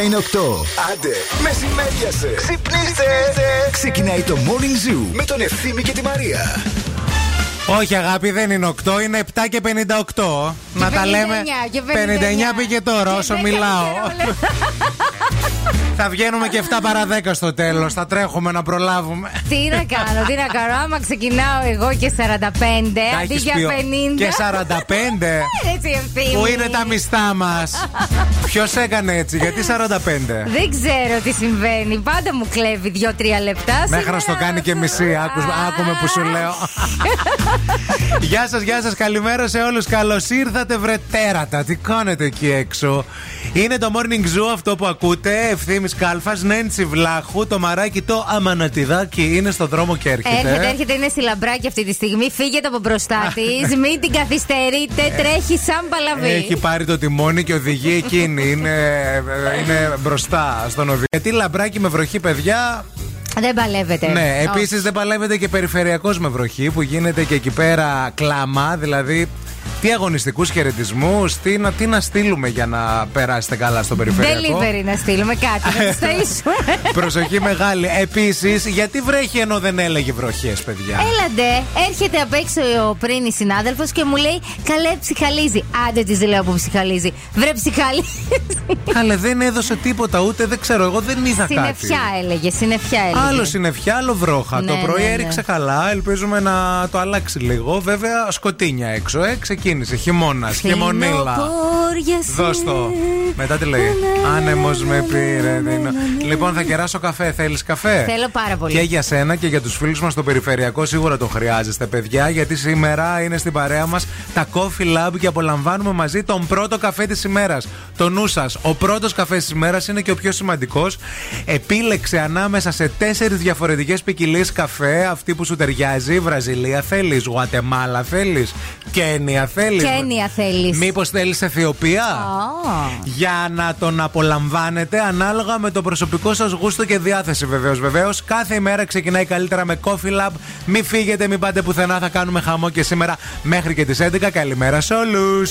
ώρα είναι 8. Άντε, μεσημέριασε. Ξυπνήστε. Ξεκινάει το Morning Zoo με τον Ευθύμη και τη Μαρία. Όχι, αγάπη, δεν είναι 8, είναι 7 και 58. Να τα λέμε. 59 πήγε τώρα όσο μιλάω. Θα βγαίνουμε και 7 παρα 10 στο τέλος. Θα τρέχουμε να προλάβουμε. Τι να κάνω, τι να κάνω. Άμα ξεκινάω εγώ και 45 αντί για 50. Και 45. Πού είναι τα μιστά μας; Ποιος έκανε έτσι, γιατί 45. Δεν ξέρω τι συμβαίνει. Πάντα μου κλέβει 2-3 λεπτά. Μέχρι να στο κάνει και μισή. Άκουμε που σου λέω. Γεια σας, γεια σας, καλημέρα σε όλους. Καλώς ήρθατε, βρε τέρατα. Τι κάνετε εκεί έξω; Είναι το morning zoo αυτό που ακούτε. Ευθύνη Κάλφας, Νέντσι Βλάχου, το μαράκι το αμανατιδάκι είναι στο δρόμο και έρχεται. Έρχεται, έρχεται, είναι στη λαμπράκι αυτή τη στιγμή. Φύγετε από μπροστά της, μην την καθυστερείτε, τρέχει σαν παλαβή. Έχει πάρει το τιμόνι και οδηγεί εκείνη. Είναι, είναι μπροστά στον οδηγό. Γιατί λαμπράκι με βροχή, παιδιά, δεν παλεύεται. Ναι, επίσης δεν παλεύεται και περιφερειακός με βροχή που γίνεται και εκεί πέρα κλάμα, δηλαδή τι αγωνιστικούς χαιρετισμούς, τι, να, τι να στείλουμε για να περάσετε καλά στο περιφερειακό; Delivery να στείλουμε κάτι, να στείλουμε. Προσοχή μεγάλη. Επίσης, γιατί βρέχει ενώ δεν έλεγε βροχές, παιδιά; Έλαντε, έρχεται απ' έξω πριν η συνάδελφος και μου λέει Καλέ, ψυχαλίζει. Άντε της λέω που ψυχαλίζει. Βρε, ψυχαλίζει. Καλέ, δεν έδωσε τίποτα, ούτε δεν ξέρω, εγώ δεν είδα συννεφιά κάτι. Συνεφιά έλεγε, συνεφιά έλεγε. Άλλο συνεφιά, άλλο βρόχα. Ναι, το πρωί ναι, ναι. έριξε καλά, ελπίζουμε να το αλλάξει λίγο. Βέβαια, σκοτίνια έξω, ε, ξεκίνησε. Χειμώνας, χειμωνίλα. Δώσ' το. Μετά τι λέει. Άνεμος με πήρε. Λοιπόν, θα κεράσω καφέ. Θέλεις καφέ; Θέλω πάρα πολύ. Και για σένα και για τους φίλους μας στο περιφερειακό σίγουρα το χρειάζεστε, παιδιά. Γιατί σήμερα είναι στην παρέα μας τα Coffee Lab και απολαμβάνουμε μαζί τον πρώτο καφέ της ημέρας. Το νου σας. Ο πρώτος καφέ της ημέρας είναι και ο πιο σημαντικός. Επίλεξε ανάμεσα σε τέσσερις διαφορετικές ποικιλίες καφέ αυτή που σου ταιριάζει. Βραζιλία θέλεις, Γουατεμάλα θέλεις, Κένια θέλεις; Κένια θέλεις. Μήπως θέλεις Αιθιοπία; Για να τον απολαμβάνετε ανάλογα με το προσωπικό σας γούστο και διάθεση βεβαίως. Βεβαίως, κάθε ημέρα ξεκινάει καλύτερα με Coffee Lab. Μην φύγετε, μην πάτε πουθενά. Θα κάνουμε χαμό και σήμερα μέχρι και τις 11. Καλημέρα σε όλους.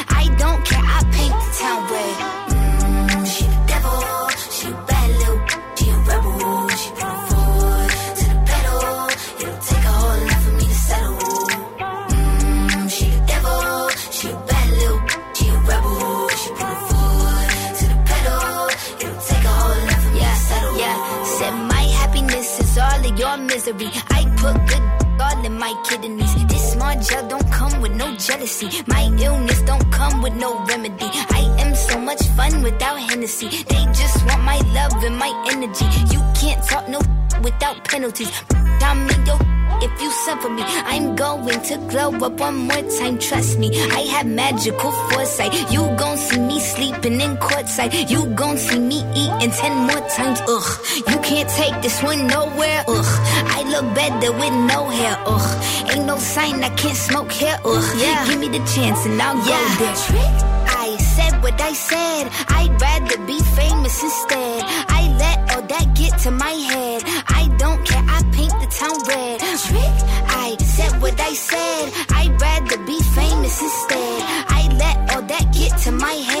I put good all in my kidneys. This small gel don't come with no jealousy. My illness don't come with no remedy. I am so much fun without Hennessy. They just want my love and my energy. You can't talk no without penalties. I'm in your if you suffer me. I'm going to glow up one more time, trust me. I have magical foresight. You gon' see me sleeping in courtside. You gon' see me eating ten more times, ugh. You can't take this one nowhere, ugh. Look better with no hair, ugh. Ain't no sign I can't smoke here, ugh. Yeah. Give me the chance and I'll yeah. go there. Trick. I said what I said. I'd rather be famous instead. I let all that get to my head. I don't care, I paint the town red. Trick, I said what I said. I'd rather be famous instead. I let all that get to my head.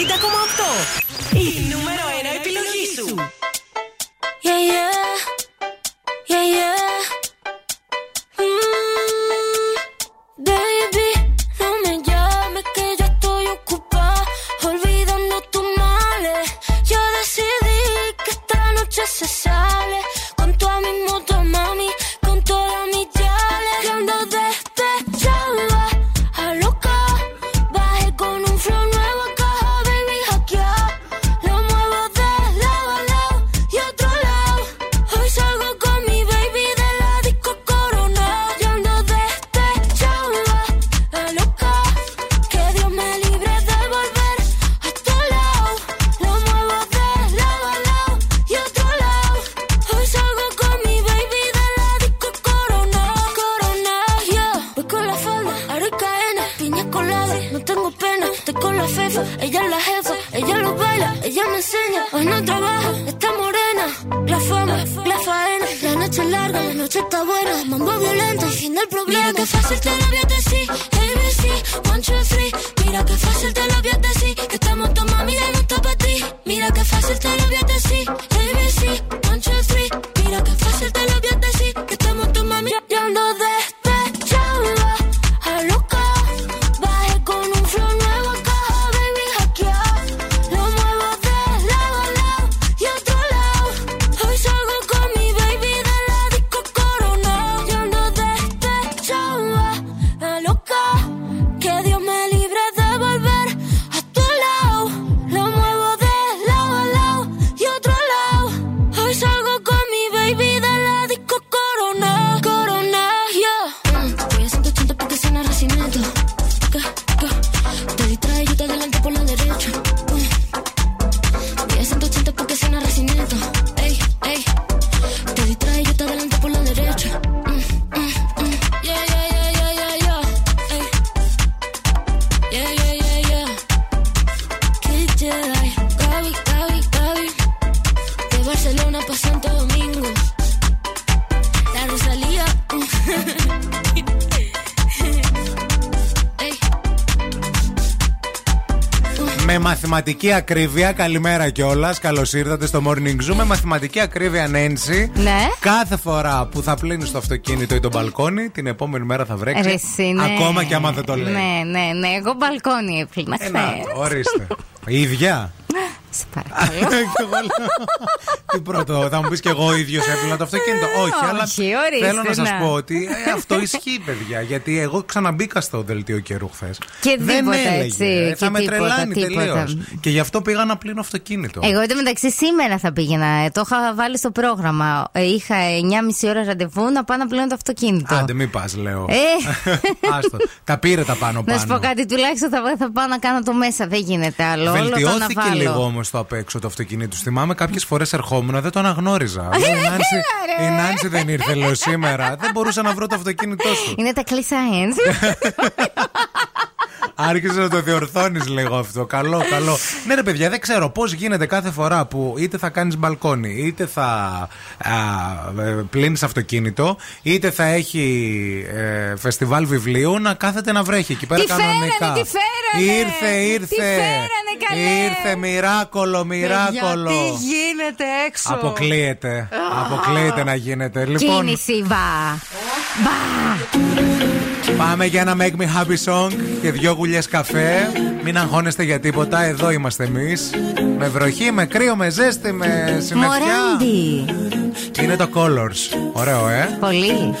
90,8. Η νούμερο 1 επιλογή σου. Yeah, yeah. Yeah, yeah. Μαθηματική ακρίβεια, καλημέρα κιόλας. Καλώς ήρθατε στο Morning Zoo. Με μαθηματική ακρίβεια, Νένση. Ναι. Κάθε φορά που θα πλύνεις το αυτοκίνητο ή το μπαλκόνι, την επόμενη μέρα θα βρέξεις. Ρε, εσύ, ναι. Ακόμα και άμα δεν το λέει. Ναι, ναι, ναι. Εγώ μπαλκόνι έπλυνα Ε, να, χθε. ορίστε. Η ίδια. Σε παρακαλώ. Και εγώ λέω, Τι πρώτο, θα μου πεις και εγώ ο ίδιο έπλυνα το αυτοκίνητο. Όχι, αλλά Όχι, ορίστε, θέλω να σας να. πω ότι ε, αυτό ισχύει, παιδιά. Γιατί εγώ ξαναμπήκα στο δελτίο καιρού χθες. Και Δεν τίποτα, έλεγε. έτσι, ε, και Θα με τίποτα, τρελάνει τίποτα. τελείως. Και γι' αυτό πήγα να πλύνω αυτοκίνητο. Εγώ εντωμεταξύ σήμερα θα πήγαινα. ε, Το είχα βάλει στο πρόγραμμα. Ε, Είχα 9,5 ώρα ραντεβού να πάω να πλύνω το αυτοκίνητο. Άντε, μην πας, λέω. Ε. Άστο. Τα πήρε τα πάνω Να σου πω πάνω. κάτι, τουλάχιστον θα, θα πάω να κάνω το μέσα. Δεν γίνεται άλλο. Όλο το Βελτιώθηκε αναβάλω. λίγο όμως το απ' έξω το αυτοκίνητο. Θυμάμαι κάποιες φορές ερχόμουν, δεν το αναγνώριζα. Λέω, η, Νάνση, ρε. η Νάνση δεν ήρθε, λέω σήμερα. Δεν μπορούσα να βρω το αυτοκίνητό σου. Είναι τα κλεισά hands. Άρχισε να το διορθώνεις λίγο αυτό. Καλό, καλό. Ναι, ρε παιδιά, δεν ξέρω πώς γίνεται κάθε φορά που είτε θα κάνεις μπαλκόνι, είτε θα πλύνεις αυτοκίνητο, είτε θα έχει ε, φεστιβάλ βιβλίου να κάθεται να βρέχει εκεί πέρα Τι φέρανε, κανονικά. τι φέρανε. Ήρθε, ήρθε. Τι φέρανε, καλέ. Ήρθε, μοιράκολο, μοιράκολο. Τι γίνεται έξω; Αποκλείεται. Αποκλείεται να γίνεται. Λοιπόν, Κίνηση, μπα. Μπα. Πάμε για ένα Make Me Happy Song και δυο γουλιές καφέ. Μην αγχώνεστε για τίποτα, εδώ είμαστε εμείς. Με βροχή, με κρύο, με ζέστη, με συννεφιά. Μοράντι. Είναι το Colors. Ωραίο, ε. Πολύ.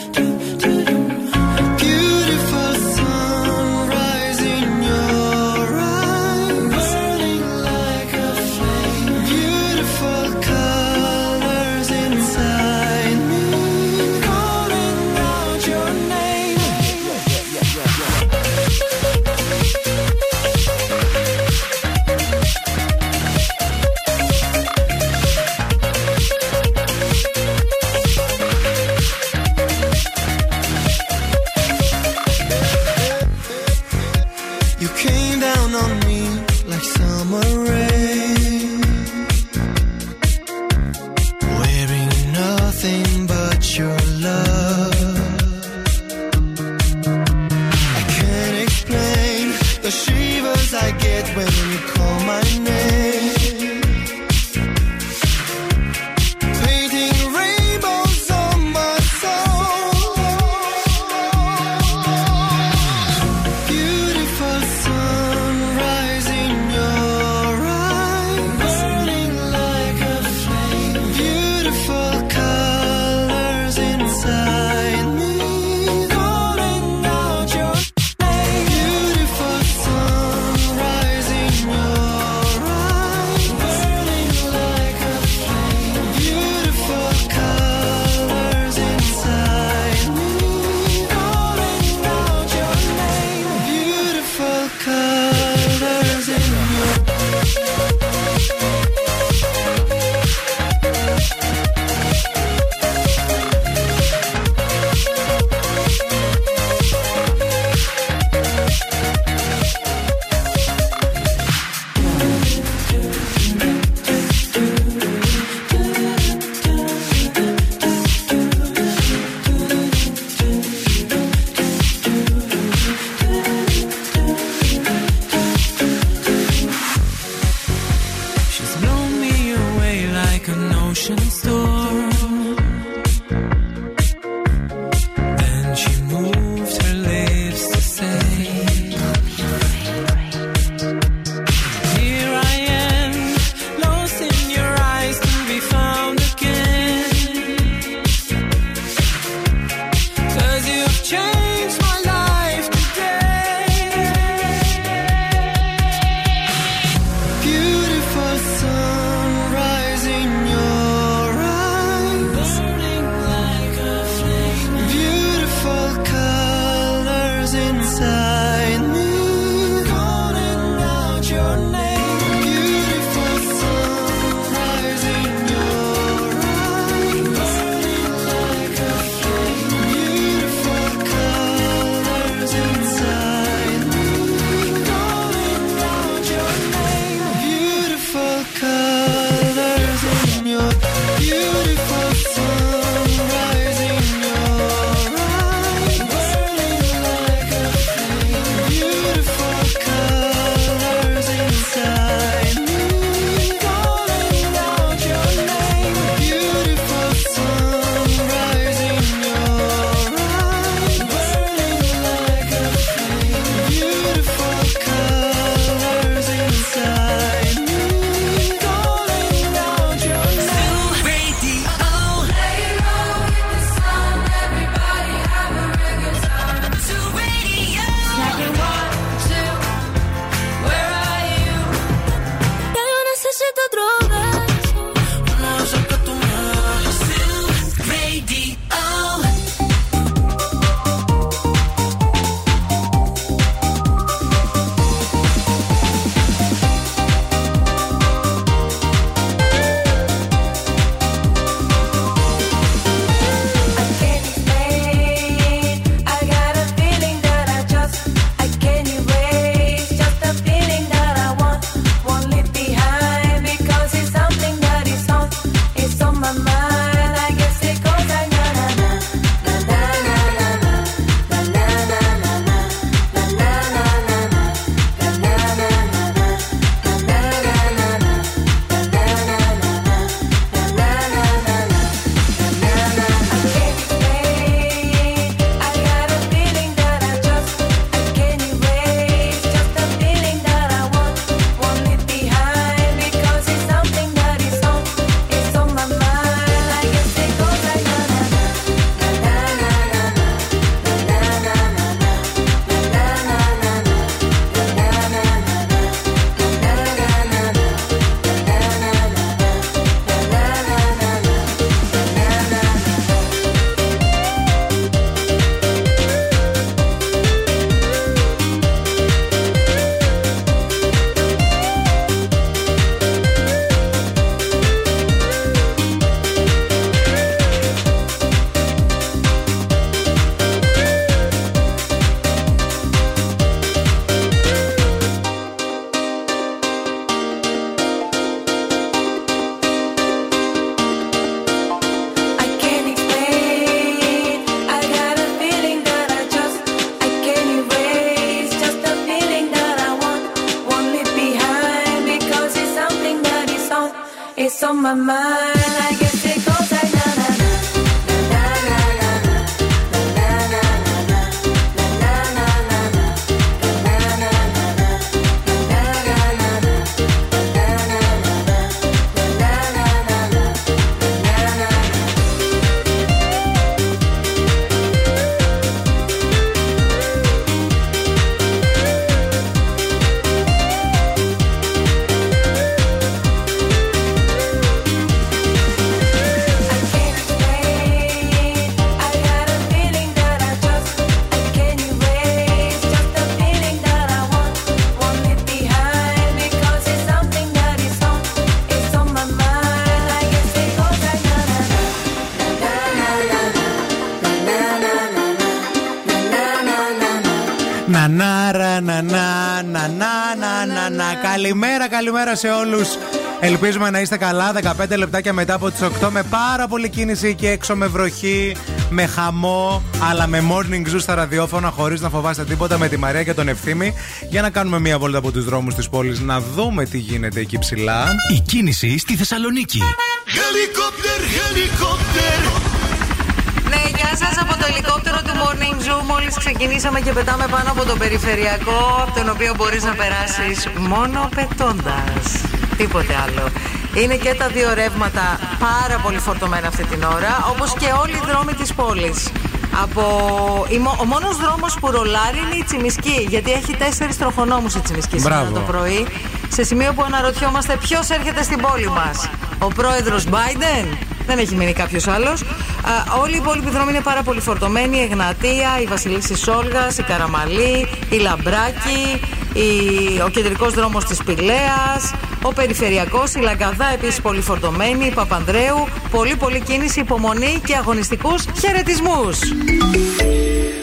Καλημέρα, καλημέρα σε όλους. Ελπίζουμε να είστε καλά. 15 λεπτάκια μετά από τις 8 με πάρα πολύ κίνηση και έξω με βροχή, με χαμό, αλλά με morning zoo στα ραδιόφωνα χωρίς να φοβάστε τίποτα με τη Μαρία και τον Ευθύμη για να κάνουμε μία βόλτα από τους δρόμους της πόλης να δούμε τι γίνεται εκεί ψηλά. Η κίνηση στη Θεσσαλονίκη. Helicopter, helicopter. Ναι, γεια σας από το ελικόπτερο του Morning Zoo. Μόλις ξεκινήσαμε και πετάμε πάνω από το περιφερειακό, από τον οποίο μπορείς να περάσεις μόνο πετώντας. Τίποτε άλλο. Είναι και τα δύο ρεύματα πάρα πολύ φορτωμένα αυτή την ώρα, όπως και όλοι οι δρόμοι της πόλης. Από... η μο- Ο μόνος δρόμος που ρολάρει είναι η Τσιμισκή, γιατί έχει τέσσερις τροχονόμους η Τσιμισκή σήμερα Μπράβο. το πρωί, σε σημείο που αναρωτιόμαστε ποιος έρχεται στην πόλη μας. Ο πρόεδρος Biden, δεν έχει μείνει κάποιος άλλος. Α, όλοι οι υπόλοιποι δρόμοι είναι πάρα πολύ φορτωμένοι. Η Εγνατία, η Βασιλίση Σόλγας, η Καραμαλή, η Λαμπράκη, η... ο κεντρικός δρόμος της Πηλέας, ο Περιφερειακός, η Λαγκαδά επίσης πολύ φορτωμένη, η Παπανδρέου, πολύ πολύ κίνηση, υπομονή και αγωνιστικούς χαιρετισμούς.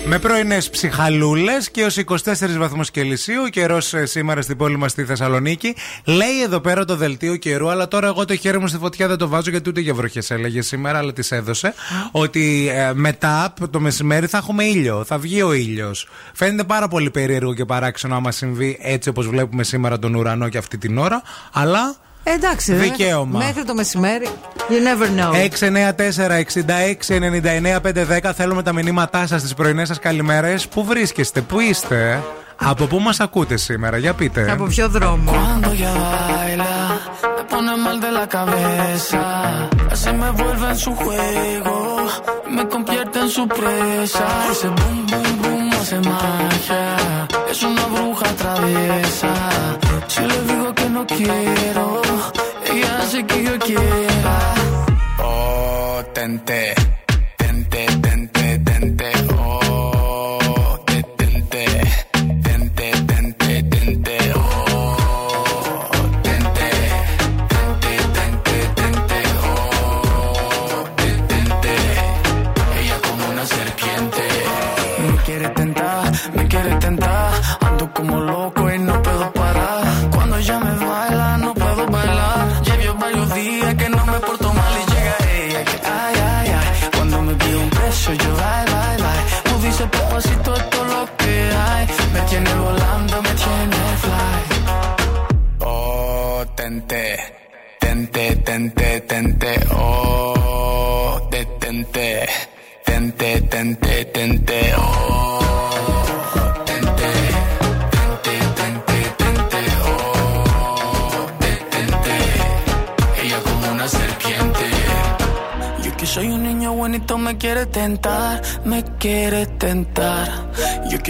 Με πρωινές ψυχαλούλες και ως 24 βαθμούς Κελσίου, ο καιρό σήμερα στην πόλη μας στη Θεσσαλονίκη. Λέει εδώ πέρα το δελτίο καιρού, αλλά τώρα εγώ το χέρι μου στη φωτιά δεν το βάζω γιατί ούτε για βροχές έλεγε σήμερα, αλλά τη έδωσε. Ότι ε, μετά από το μεσημέρι θα έχουμε ήλιο, θα βγει ο ήλιος. Φαίνεται πάρα πολύ περίεργο και παράξενο άμα συμβεί έτσι όπως βλέπουμε σήμερα τον ουρανό και αυτή την ώρα, αλλά. Ε, εντάξει, Δικαίωμα. Μέχρι το μεσημέρι. You never know. 694-6699-510. Θέλουμε τα μηνύματά σας, στι πρωινές σας καλημέρες. Πού βρίσκεστε, πού είστε, από πού μας ακούτε σήμερα, για πείτε. Από ποιο δρόμο. hace magia, es una bruja traviesa. Si le digo no quiero, ella hace que yo quiera. Oh,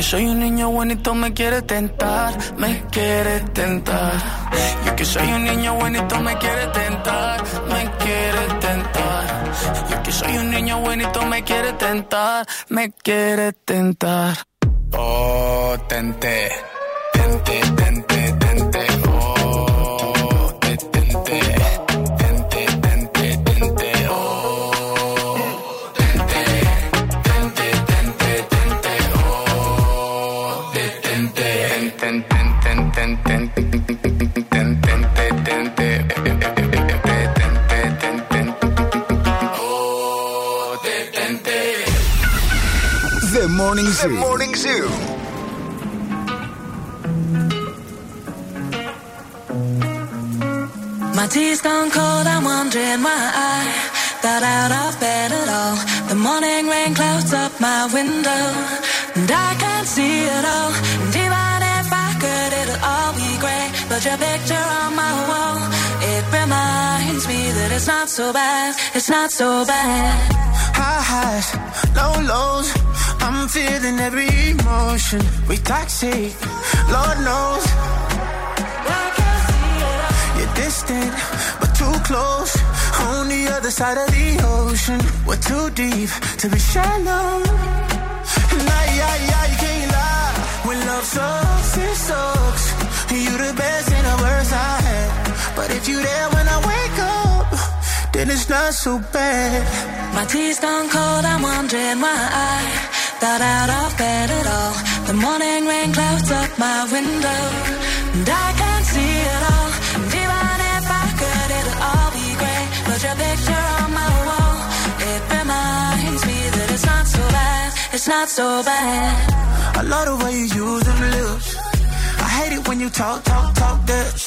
soy un niño bonito me quiere tentar, me quiere tentar. Yo que soy un niño bonito me quiere tentar, me quiere tentar. Yo que soy un niño bonito me quiere tentar, me quiere tentar. Oh, tente, tente, tente, Zoo. The Morning Zoo. My tea's gone cold, I'm wondering why I got out of bed at all. The morning rain clouds up my window, and I can't see it all. And even if I could, it'll all be grey. But your picture on my wall, it reminds me that it's not so bad, it's not so bad. High highs, low lows. I'm feeling every emotion. We toxic, Lord knows. You're distant, but too close. On the other side of the ocean. We're too deep to be shallow. Nah, yeah, yeah, you can't lie. When love sucks, it sucks. You're the best and the worst I had. But if you're there when I wake up, then it's not so bad. My tea's gone cold, I'm wondering why I got out of bed at all. The morning rain clouds up my window, and I can't see it all. And even if I could, it'll all be grey. But your picture on my wall, it reminds me that it's not so bad, it's not so bad. I love the way you use them lips. I hate it when you talk, talk, talk that.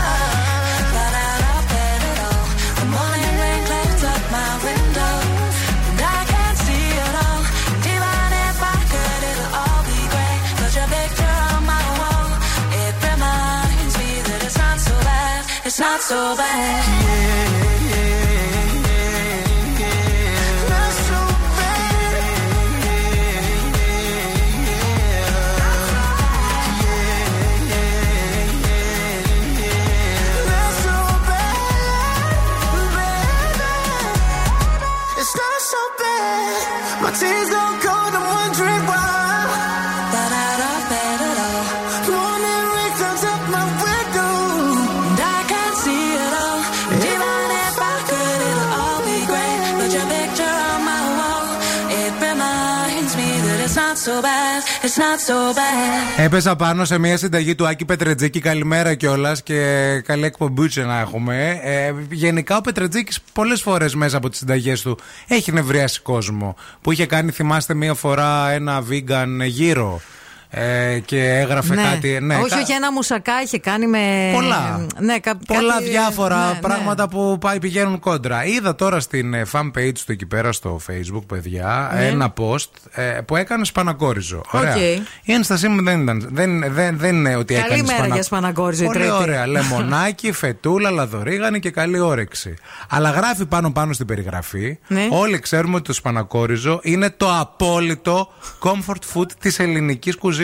not so bad. Not Έπεσα πάνω σε μια συνταγή του Άκη Πετρετζίκη. Καλημέρα κιόλας και καλή εκπομπούτσα να έχουμε. Ε, γενικά ο Πετρετζίκης πολλές φορές μέσα από τις συνταγές του έχει νευριάσει κόσμο. Που είχε κάνει, θυμάστε, μία φορά ένα vegan γύρο. Ε, και έγραφε κάτι. Ναι, όχι, κα- όχι, ένα μουσακά είχε κάνει με. Πολλά. Ναι, κα- Πολλά κάτι- διάφορα ναι, ναι. πράγματα που πάει, πηγαίνουν κόντρα. Είδα τώρα στην ε, fan page του εκεί πέρα στο Facebook, παιδιά, Ναι. ένα post ε, που έκανε σπανακόριζο. Ωραία. Οκ. Η ένστασή μου δεν ήταν. Δεν, δεν, δεν είναι ότι Καλή έκανε μέρα για σπανακόριζο η Πολύ Τρίτη. ωραία. Λεμονάκι, φετούλα, λαδορίγανη και καλή όρεξη. Αλλά γράφει πάνω-πάνω στην περιγραφή. Ναι. Όλοι ξέρουμε ότι το σπανακόριζο είναι το απόλυτο comfort food της ελληνικής κουζίνας.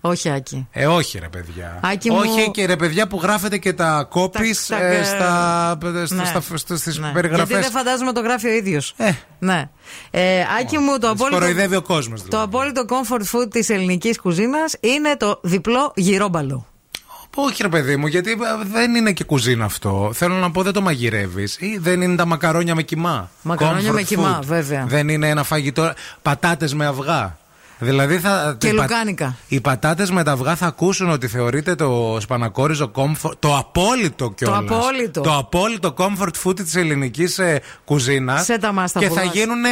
Όχι, Άκη. Ε, όχι ρε παιδιά. Άκη μου- όχι και ρε παιδιά που γράφετε και τα κόπης Τα- τα- ε, στα, Ναι. στα, στα, στις Ναι. περιγραφές. Γιατί δεν φαντάζομαι το γράφει ο ίδιος. Ε. Ναι. Ε, Άκη μου, το απόλυτο. κοροϊδεύει ο κόσμος, Το δηλαδή. απόλυτο comfort food της ελληνικής κουζίνας είναι το διπλό γυρόμπαλο. Όχι ρε παιδί μου, γιατί ε, δεν είναι και κουζίνα αυτό. Θέλω να πω δεν το μαγειρεύεις. Ή δεν είναι τα μακαρόνια με κοιμά. Μακαρόνια Comfort με κοιμά, food. βέβαια. Δεν είναι ένα φαγητό. Πατάτες με αυγά. Δηλαδή θα. Και οι πα- λουκάνικα. Οι πατάτες με τα αυγά θα ακούσουν ότι θεωρείται το σπανακόριζο comfort. Το απόλυτο κιόλας. απόλυτο. Το απόλυτο comfort food της ελληνικής ε, κουζίνας. Σε τα μάστα Και που θα βάζεις. γίνουν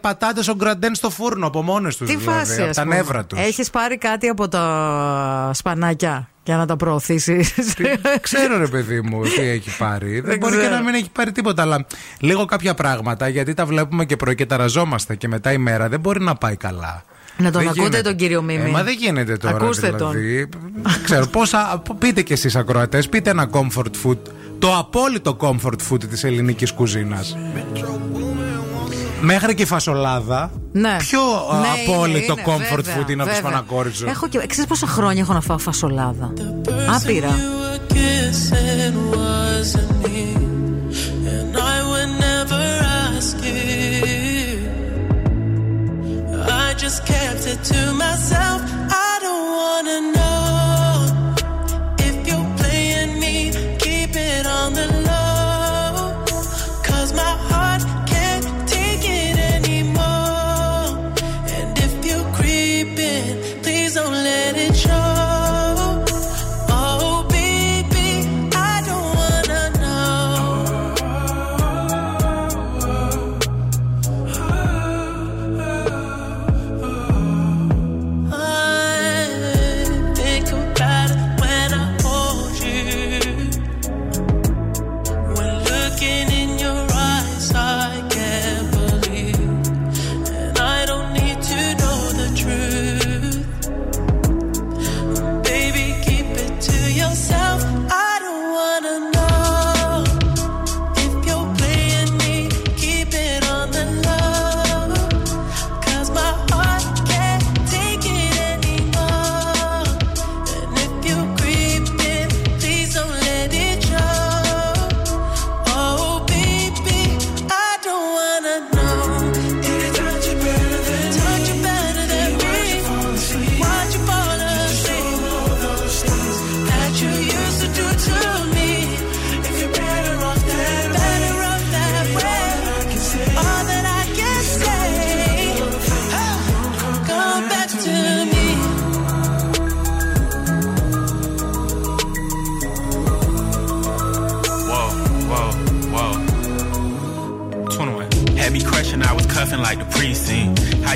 πατάτες ο γκραντέν στο φούρνο από μόνες τους. Τι δηλαδή, φάση, από ας τα πούμε. νεύρα τους. Έχεις πάρει κάτι από τα σπανάκια για να τα προωθήσεις; Ξέρω ρε παιδί μου τι έχει πάρει. Δεν μπορεί και ξέρω. να μην έχει πάρει τίποτα. Αλλά λίγο κάποια πράγματα γιατί τα βλέπουμε και πρωί και ταραζόμαστε και μετά η μέρα δεν μπορεί να πάει καλά. Να τον Δεν ακούτε γίνεται. τον κύριο Μίμη. Ε, μα δεν γίνεται τώρα. Ακούστε τον. δηλαδή. Δεν ξέρω πόσα. Πείτε κι εσείς ακροατές, πείτε ένα comfort food. Το απόλυτο comfort food της ελληνικής κουζίνας. Μέχρι και η φασολάδα. Ναι. Πιο α, Ναι, είναι, απόλυτο είναι, comfort βέβαια, food είναι από το βέβαια. σπανακόριζο. Έχω και. Ξέρεις πόσα χρόνια έχω να φάω φασολάδα; Άπειρα. Just kept it to myself. I don't wanna know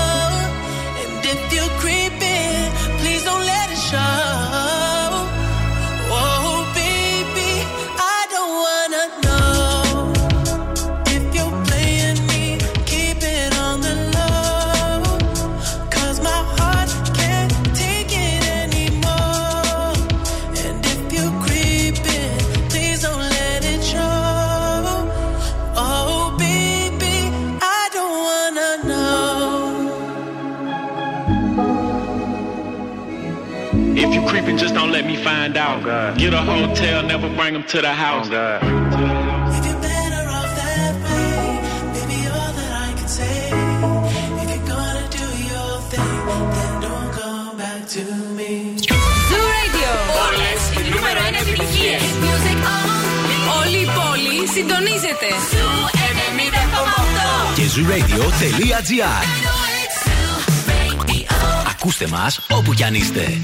If you creeping, just don't let me find out. Get a hotel, never bring them to the house. If you're better off that way, baby, all that I can say. If you're gonna do your thing, then don't come back to me. Zoo Radio. Όλες οι νούμερο 1 επιτυχίες. Όλη η πόλη συντονίζεται. Zoo 90,8. Και zooradio.gr Ακούστε μας όπου κι αν είστε.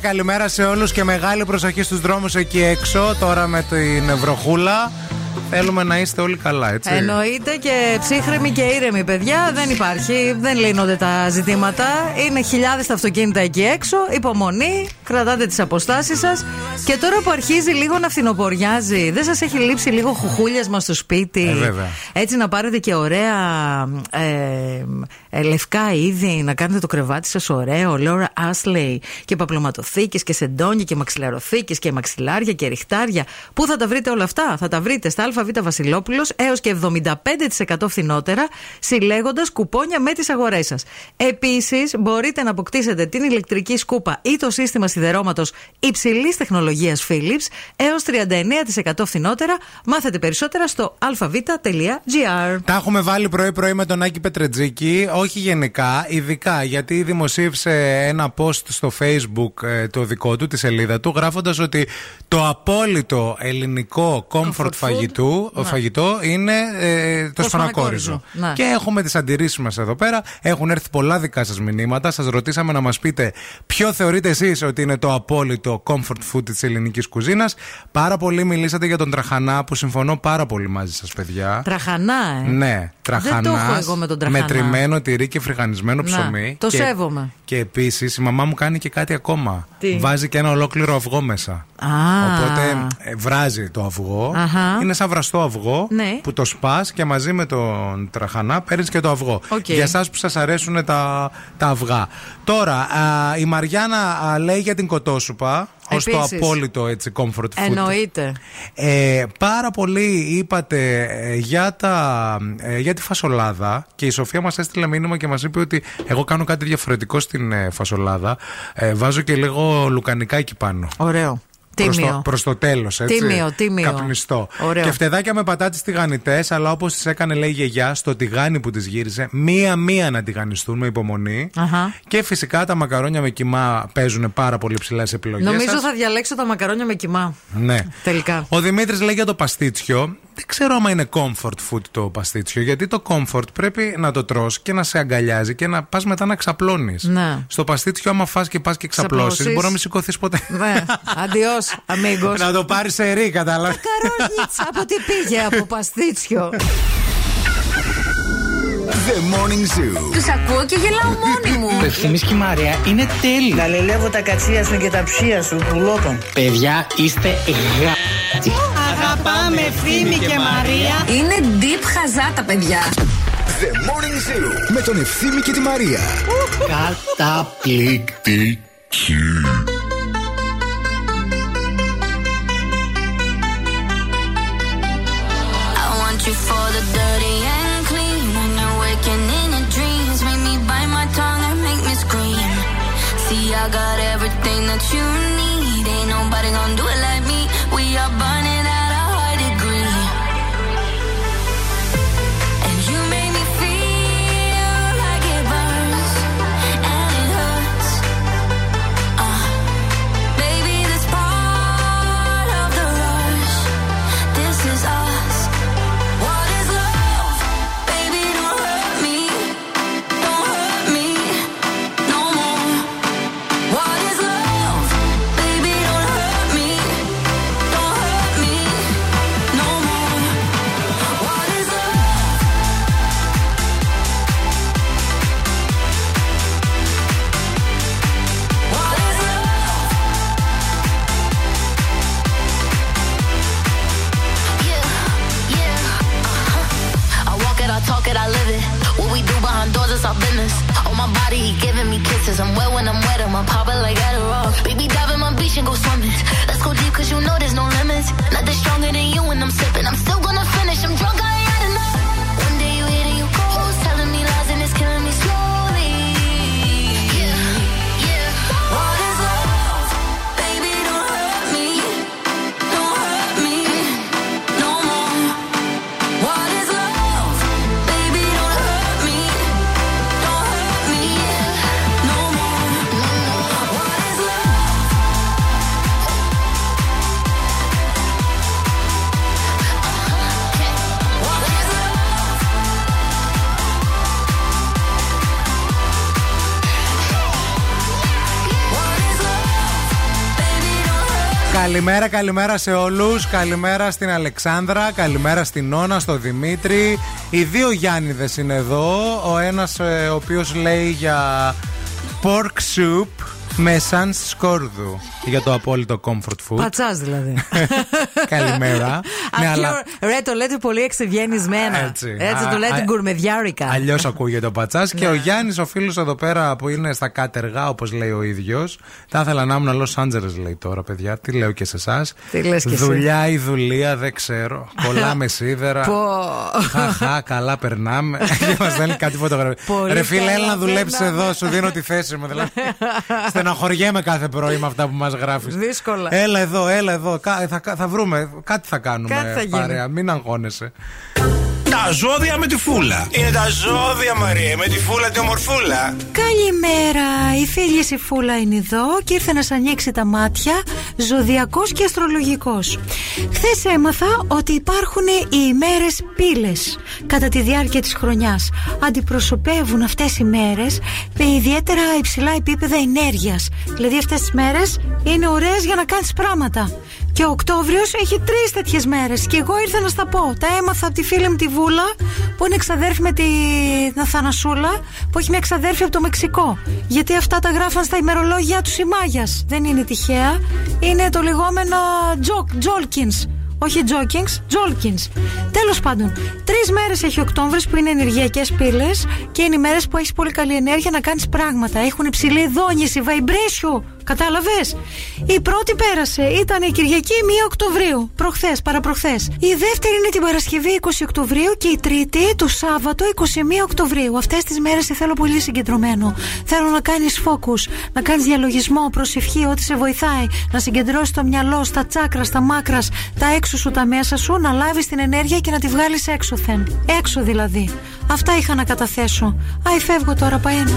Καλημέρα, καλημέρα σε όλους και μεγάλη προσοχή στους δρόμους εκεί έξω. Τώρα με την βροχούλα. Θέλουμε να είστε όλοι καλά, έτσι. Εννοείται και ψύχρεμοι και ήρεμοι, παιδιά. Δεν υπάρχει, δεν λύνονται τα ζητήματα. Είναι χιλιάδες τα αυτοκίνητα εκεί έξω. Υπομονή, κρατάτε τις αποστάσεις σας. Και τώρα που αρχίζει λίγο να φθινοποριάζει, δεν σας έχει λείψει λίγο χουχούλιασμα στο σπίτι; Ε, βέβαια. Έτσι να πάρετε και ωραία ε, ε, λευκά είδη, να κάνετε το κρεβάτι σας ωραίο. Λόρα Άσλεϊ και παπλωματοθήκες και σεντόνια και μαξιλαροθήκες και μαξιλάρια και ριχτάρια. Πού θα τα βρείτε όλα αυτά, θα τα βρείτε στα ΑΒ Βασιλόπουλος έως και 75% φθηνότερα, συλλέγοντας κουπόνια με τις αγορές σας. Επίσης, μπορείτε να αποκτήσετε την ηλεκτρική σκούπα ή το σύστημα σιδερώματος υψηλής τεχνολογίας Philips έως 39% φθηνότερα. Μάθετε περισσότερα στο αλφαβήτα.gr. Τα έχουμε βάλει πρωί-πρωί με τον Άκη Πετρετζίκη, όχι γενικά, ειδικά γιατί δημοσίευσε ένα post στο facebook ε, το δικό του, τη σελίδα του, γράφοντας ότι το απόλυτο ελληνικό comfort food. φαγητού, Ναι. φαγητό είναι ε, το, Το σπανακόριζο. σπανακόριζο. Ναι. Και έχουμε τις αντιρρήσεις μας εδώ πέρα. Έχουν έρθει πολλά δικά σας μηνύματα. Σας ρωτήσαμε να μας πείτε ποιο θεωρείτε εσείς ότι είναι το απόλυτο comfort food της ελληνικής κουζίνας. Πάρα πολύ μιλήσατε για τον τραχανά που συμφωνώ πάρα πολύ μαζί σας, παιδιά. Τραχανά, ε. Ναι, τραχανά. Δεν το έχω εγώ με τον τραχανά. τριμμένο τυρί και φρυγανισμένο Να, ψωμί. το και, σέβομαι. Και επίσης η μαμά μου κάνει και κάτι ακόμα. Τι; Βάζει και ένα ολόκληρο αυγό μέσα. Α. Οπότε ε, βράζει το αυγό. Αχα. Είναι σαν βραστό αυγό Ναι. που το σπας και μαζί με τον τραχανά παίρνεις και το αυγό. Οκ. Για εσάς που σας αρέσουν τα, τα αυγά. Τώρα, α, η Μαριάννα α, λέει για την κοτόσουπα. Ω το Επίσης. απόλυτο έτσι comfort food. Εννοείται. Ε, πάρα πολύ είπατε ε, για, τα, ε, για τη φασολάδα και η Σοφία μας έστειλε μήνυμα και μας είπε ότι εγώ κάνω κάτι διαφορετικό στην ε, φασολάδα. Ε, βάζω και λίγο λουκανικά εκεί πάνω. Ωραίο. Προς Τίμιο. το, προς το τέλος, έτσι. Τίμιο, τίμιο. Καπνιστό. Ωραίο. Και φτεδάκια με πατάτες τηγανιτές, αλλά όπως τις έκανε λέει η γιαγιά, στο τηγάνι που τις γύρισε, μία-μία να τηγανιστούν με υπομονή. Αχα. Και φυσικά τα μακαρόνια με κοιμά παίζουν πάρα πολύ ψηλά σε επιλογές Νομίζω σας. θα διαλέξω τα μακαρόνια με κοιμά. Ναι. Τελικά. Ο Δημήτρης λέει για το παστίτσιο. Δεν ξέρω άμα είναι comfort food το παστίτσιο. Γιατί το comfort πρέπει να το τρως και να σε αγκαλιάζει και να πας μετά να ξαπλώνεις. Ναι. Στο παστίτσιο, άμα φας και πας και ξαπλώσεις, Ξαπλώσεις. μπορεί να μην σηκωθείς ποτέ. Ναι. Αντιό, αμίγκο. να το πάρεις σε ρί, κατάλαβες. Καρόγιτσα, από τι πήγε, από παστίτσιο. The Morning Zoo. Τους ακούω και γελάω μόνη μου. Το ευθύμης και η Μαρία είναι τέλειο. Λαλελεύω τα κατσία σου και τα ψία σου, πουλότων. Παιδιά, είστε γα... Αγαπάμε Ευθύμη και Μαρία. Είναι deep χαζά τα παιδιά. The Morning Zoo. Με τον Ευθύμη και τη Μαρία. Καταπληκτική. That you need. Ain't nobody gonna do it is our business. On my body, he giving me kisses. I'm wet when I'm wet, I'm popping like Adderall. Baby, dive in my beach and go swimming. Let's go deep, cause you know there's no limits. Nothing stronger than Καλημέρα, καλημέρα σε όλους. Καλημέρα στην Αλεξάνδρα, καλημέρα στην Νόνα, στο Δημήτρη. Οι δύο Γιάννηδες είναι εδώ. Ο ένας ο οποίος λέει για pork soup με σαν σκόρδου. Για το απόλυτο comfort food. Πατσάς δηλαδή. Καλημέρα. ναι, αλλά Ρε, το λέτε πολύ εξευγενισμένα. Έτσι. Έτσι Α, το λέτε α, γκουρμεδιάρικα. Αλλιώς ακούγεται ο πατσάς. Και Ναι. ο Γιάννης, ο φίλος εδώ πέρα που είναι στα κάτεργα, όπως λέει ο ίδιος. Θα ήθελα να ήμουν Los Angeles, λέει τώρα, παιδιά. Τι λέω και σε εσάς. Τι λες κι εσύ. Δουλειά ή δουλεία, δεν ξέρω. Κολλάμε σίδερα. Πω. Χαχά, καλά περνάμε. Και μας στέλνει κάτι φωτογραφία. Πολύ Ρε φίλε, καλά έλα να δουλέψεις περνάμε. εδώ, σου δίνω τη θέση μου. Δηλαδή. Στεναχωριέμαι κάθε πρωί με αυτά που μας γράφεις. Δύσκολα. Έλα εδώ, έλα εδώ. Κα- Θα, θα βρούμε. Κάτι θα κάνουμε. Κάτι θα γίνει. παρέα. Μην αγχώνεσαι. Τα ζώδια με τη φούλα. Είναι τα ζώδια, Μαρία, με τη φούλα τη ομορφούλα. Καλημέρα, η φίλη η Φούλα είναι εδώ και ήρθε να σ' ανοίξει τα μάτια, ζωδιακός και αστρολογικός. Χθες έμαθα ότι υπάρχουν οι ημέρες πύλες κατά τη διάρκεια της χρονιάς. Αντιπροσωπεύουν αυτές οι μέρες με ιδιαίτερα υψηλά επίπεδα ενέργειας. Δηλαδή αυτές τις μέρες είναι ωραίες για να κάνεις πράγματα. Και ο Οκτώβριος έχει τρεις τέτοιες μέρες. Και εγώ ήρθα να στα πω. Τα έμαθα από τη φίλη μου τη Βούλα, που είναι εξαδέρφη με την Αθανασούλα, που έχει μια εξαδέρφη από το Μεξικό. Γιατί αυτά τα γράφαν στα ημερολόγια του οι Μάγιας. Δεν είναι τυχαία. Είναι το λεγόμενο Τζοκ, Τζόλκινς. Όχι joggings, Τζόλκινς. Τέλος πάντων, τρεις μέρες έχει Οκτώβρη που είναι ενεργειακές πύλες και είναι οι μέρες που έχεις πολύ καλή ενέργεια να κάνεις πράγματα. Έχουν υψηλή δόνηση, vibration. Κατάλαβες; Η πρώτη πέρασε. Ήταν η Κυριακή 1 Οκτωβρίου. Προχθές, παραπροχθές. Η δεύτερη είναι την Παρασκευή 20 Οκτωβρίου και η τρίτη το Σάββατο 21 Οκτωβρίου. Αυτές τις μέρες σε θέλω πολύ συγκεντρωμένο. Θέλω να κάνεις focus, να κάνεις διαλογισμό, προσευχή, ό,τι σε βοηθάει. Να συγκεντρώσεις το μυαλό στα τσάκρα, στα μάκρας, τα έξω σου, τα μέσα σου, να λάβεις την ενέργεια και να τη βγάλεις έξωθεν. Έξω δηλαδή. Αυτά είχα να καταθέσω. Άι, φεύγω τώρα, παένα.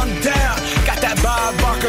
on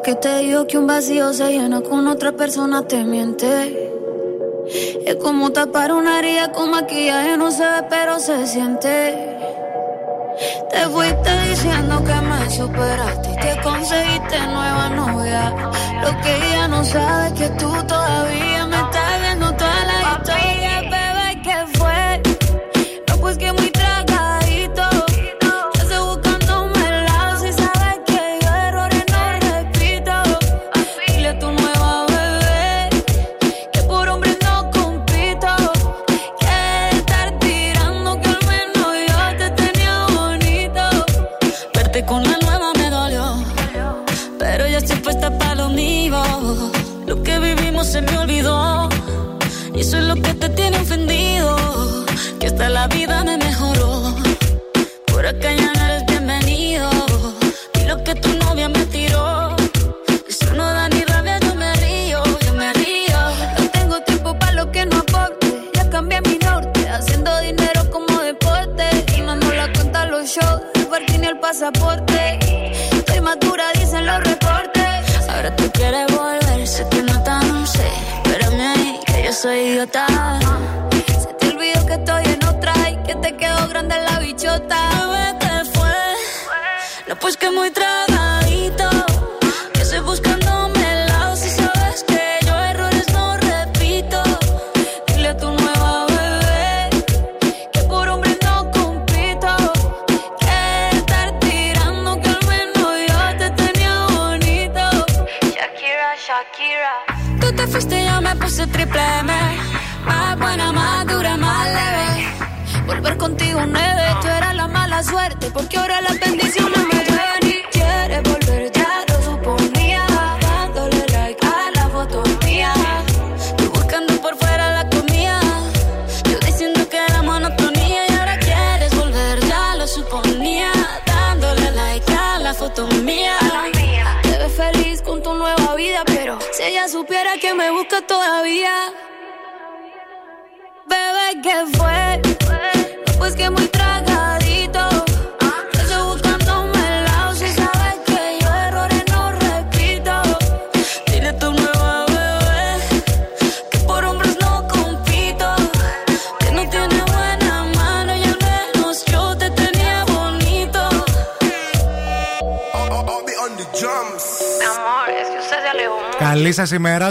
que te digo que un vacío se llena con otra persona te miente. Es como tapar una herida con maquillaje, no se ve, pero se siente. Te fuiste diciendo que me superaste y que conseguiste nueva novia. Lo que ella no sabe es que tú todavía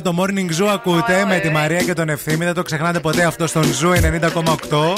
σα ημέρα. Το morning zoo ακούτε με τη Μαρία και τον Ευθύμη. Δεν το ξεχνάτε ποτέ αυτό στον Zoo 90,8.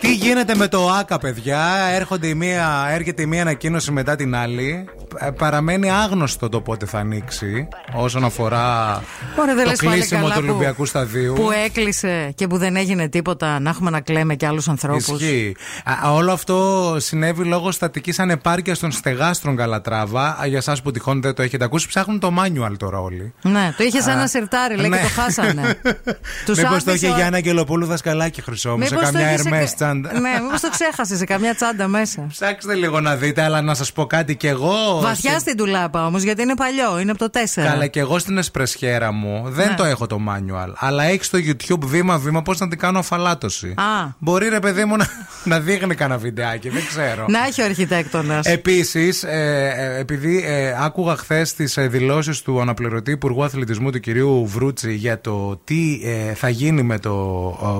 Τι γίνεται με το ΆΚΑ, παιδιά; Έρχονται η μία, έρχεται η μία ανακοίνωση μετά την άλλη. Ε, Παραμένει άγνωστο το πότε θα ανοίξει όσον αφορά Ωραία, δεν το λες πάλι κλείσιμο καλά του που- Ολυμπιακού Σταδίου. Που έκλεισε και που δεν έγινε τίποτα να έχουμε να κλαίμε και άλλους ανθρώπους. Ισχύει. Α, όλο αυτό συνέβη λόγω στατικής ανεπάρκειας των στεγάστρων Καλατράβα. Α, Για εσάς που τυχόν δεν το έχετε ακούσει, ψάχνουν το manual τώρα όλοι. Ναι, το είχες Α, ένα σιρτάρι, λέει ναι. και το χάσανε. Τους Μήπως το άφησε είχε ο- Γιάννα Αγγελοπούλου δασκαλάκι χρυσό μου, σε Μήπως το καμιά είχε σε κα- ερμέ τσάντα. Ναι, μήπως το ξέχασε σε καμιά τσάντα μέσα. Ψάξτε λίγο να δείτε, αλλά να σας πω κάτι κι εγώ. Βαθιά στη- στην τουλάπα όμως, γιατί είναι παλιό, είναι από το 4. Καλά, και εγώ στην εσπρεσιέρα μου δεν Ναι. το έχω το manual. Αλλά έχεις στο YouTube βήμα-βήμα πώς να την κάνω αφαλάτωση. Α. Μπορεί ρε παιδί μου να, να δείχνει κανένα βιντεάκι, δεν ξέρω. Να έχει ο αρχιτέκτονας. Επίσης, ε, ε, επειδή ε, άκουγα χθες τις ε, δηλώσεις του αναπληρωτή Υπουργού Αθλητισμού του κυρίου Βρούτσι για το τι ε, θα γίνει με το,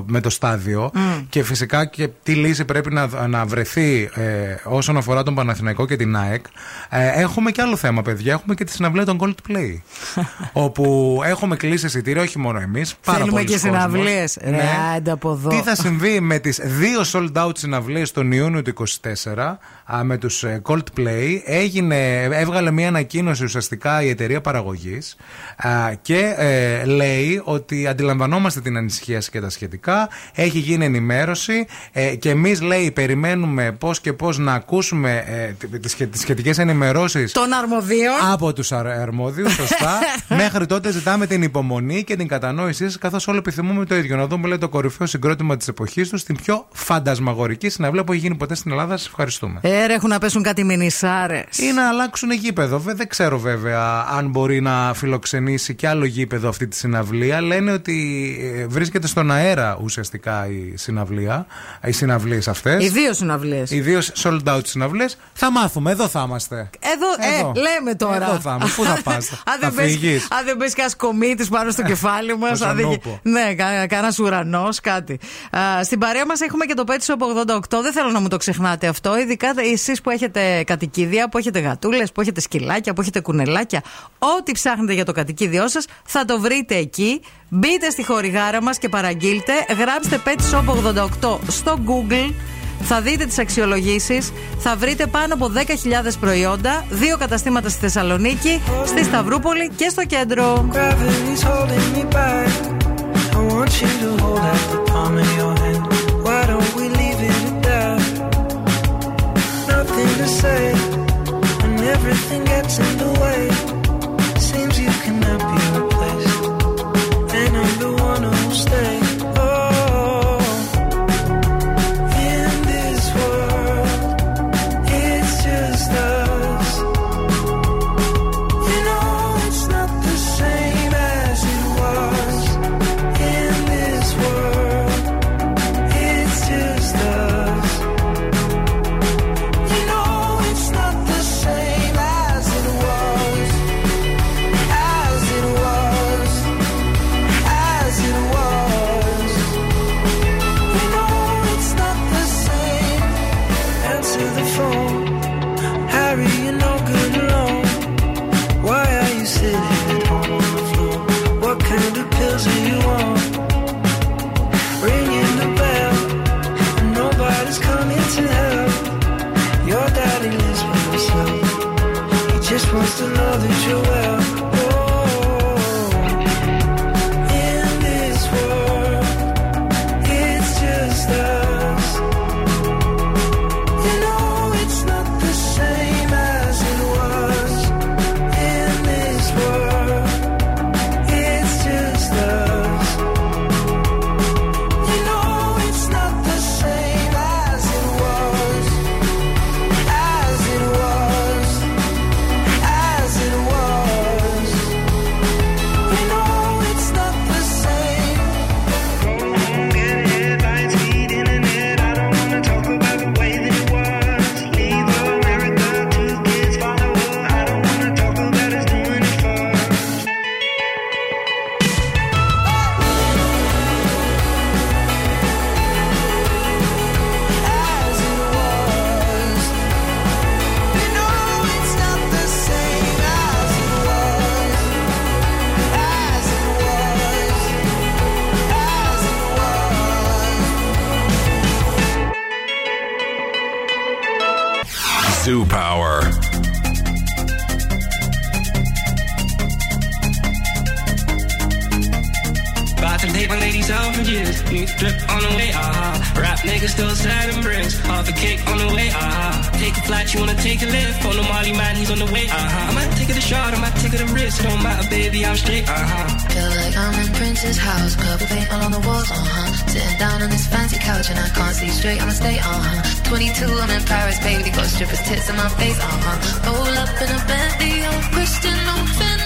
ε, με το στάδιο Mm. και φυσικά και τι λύση πρέπει να, να βρεθεί ε, όσον αφορά τον Παναθηναϊκό και την ΑΕΚ. Ε, έχουμε και άλλο θέμα, παιδιά. Έχουμε και τη συναυλία των Coldplay. όπου έχουμε κλείσει εισιτήρια, όχι μόνο εμείς. Θέλουμε και συναυλίες. Ναι. Ρε, άντε από εδώ. Τι θα συμβεί με τις δύο sold out συναυλίες τον Ιούνιο του 24 α, με τους ε, Coldplay έγινε, έβγαλε μια ανακοίνωση ουσιαστικά η εταιρεία παραγωγής α, και ε, λέει ότι αντιλαμβανόμαστε την ανησυχία σας και τα σχετικά έχει γίνει ενημέρωση ε, και εμείς λέει περιμένουμε πώς και πώς να ακούσουμε ε, τις, σχε- τις σχετικές ενημερώσεις Των αρμοδίων. από τους αρμόδιους, σωστά. Μέχρι τότε ζητάμε την υπομονή και την κατανόησή σας, καθώς όλοι επιθυμούμε το ίδιο. Να δούμε, λέει, το κορυφαίο συγκρότημα της εποχής τους στην πιο φαντασμαγορική συναυλία που έχει γίνει ποτέ στην Ελλάδα. Σας ευχαριστούμε. Ε, ρε, έχουν να πέσουν κάτι μινισάρες. Ή να αλλάξουν γήπεδο. Βε- Δεν ξέρω βέβαια αν μπορεί να φιλοξενήσει και άλλο γήπεδο αυτή τη συναυλία. Λένε ότι ε, βρίσκεται στον αέρα ουσιαστικά η συναυλία, οι συναυλίες αυτές. Οι δύο συναυλίες. Οι δύο sold out συναυλίες. Θα μάθουμε, εδώ θα είμαστε. Εδώ, Εδώ. ε, λέμε τώρα. Εδώ θα είμαι. Πού θα πας; Αν Θα δεν πες- φύγεις; Αν δεν πες κανένα κομίτης πάνω στο κεφάλι μας. Το Ζανούπο. Ναι, κανένας ουρανός, κάτι. Α, στην παρέα μας έχουμε και το Pet Shop 88. Δεν θέλω να μου το ξεχνάτε αυτό. Ειδικά εσείς που έχετε κατοικίδια, που έχετε γατούλες, που έχετε σκυλάκια, που έχετε κουνελάκια. Ό,τι ψάχνετε για το κατοικίδιό σας θα το βρείτε εκεί. Μπείτε στη χορηγάρα μας και παραγγείλτε. Γράψτε Pet Shop 88 στο Google. Θα δείτε τις αξιολογήσεις, θα βρείτε πάνω από 10.000 προϊόντα, δύο καταστήματα στη Θεσσαλονίκη, στη Σταυρούπολη και στο κέντρο. Everything gets in the way. Take a lift. On the Molly man, he's on the way, ah. I might take it a shot, I might take it a risk. It don't matter, baby, I'm straight, ah. Feel like I'm in Prince's house, purple paint all on the walls, uh huh. Sitting down on this fancy couch and I can't see straight, I'ma stay, uh huh. 22, I'm in Paris, baby, got strippers' tits in my face, uh huh. Roll up in a Bentley, I'm Christian, I'm Fendi,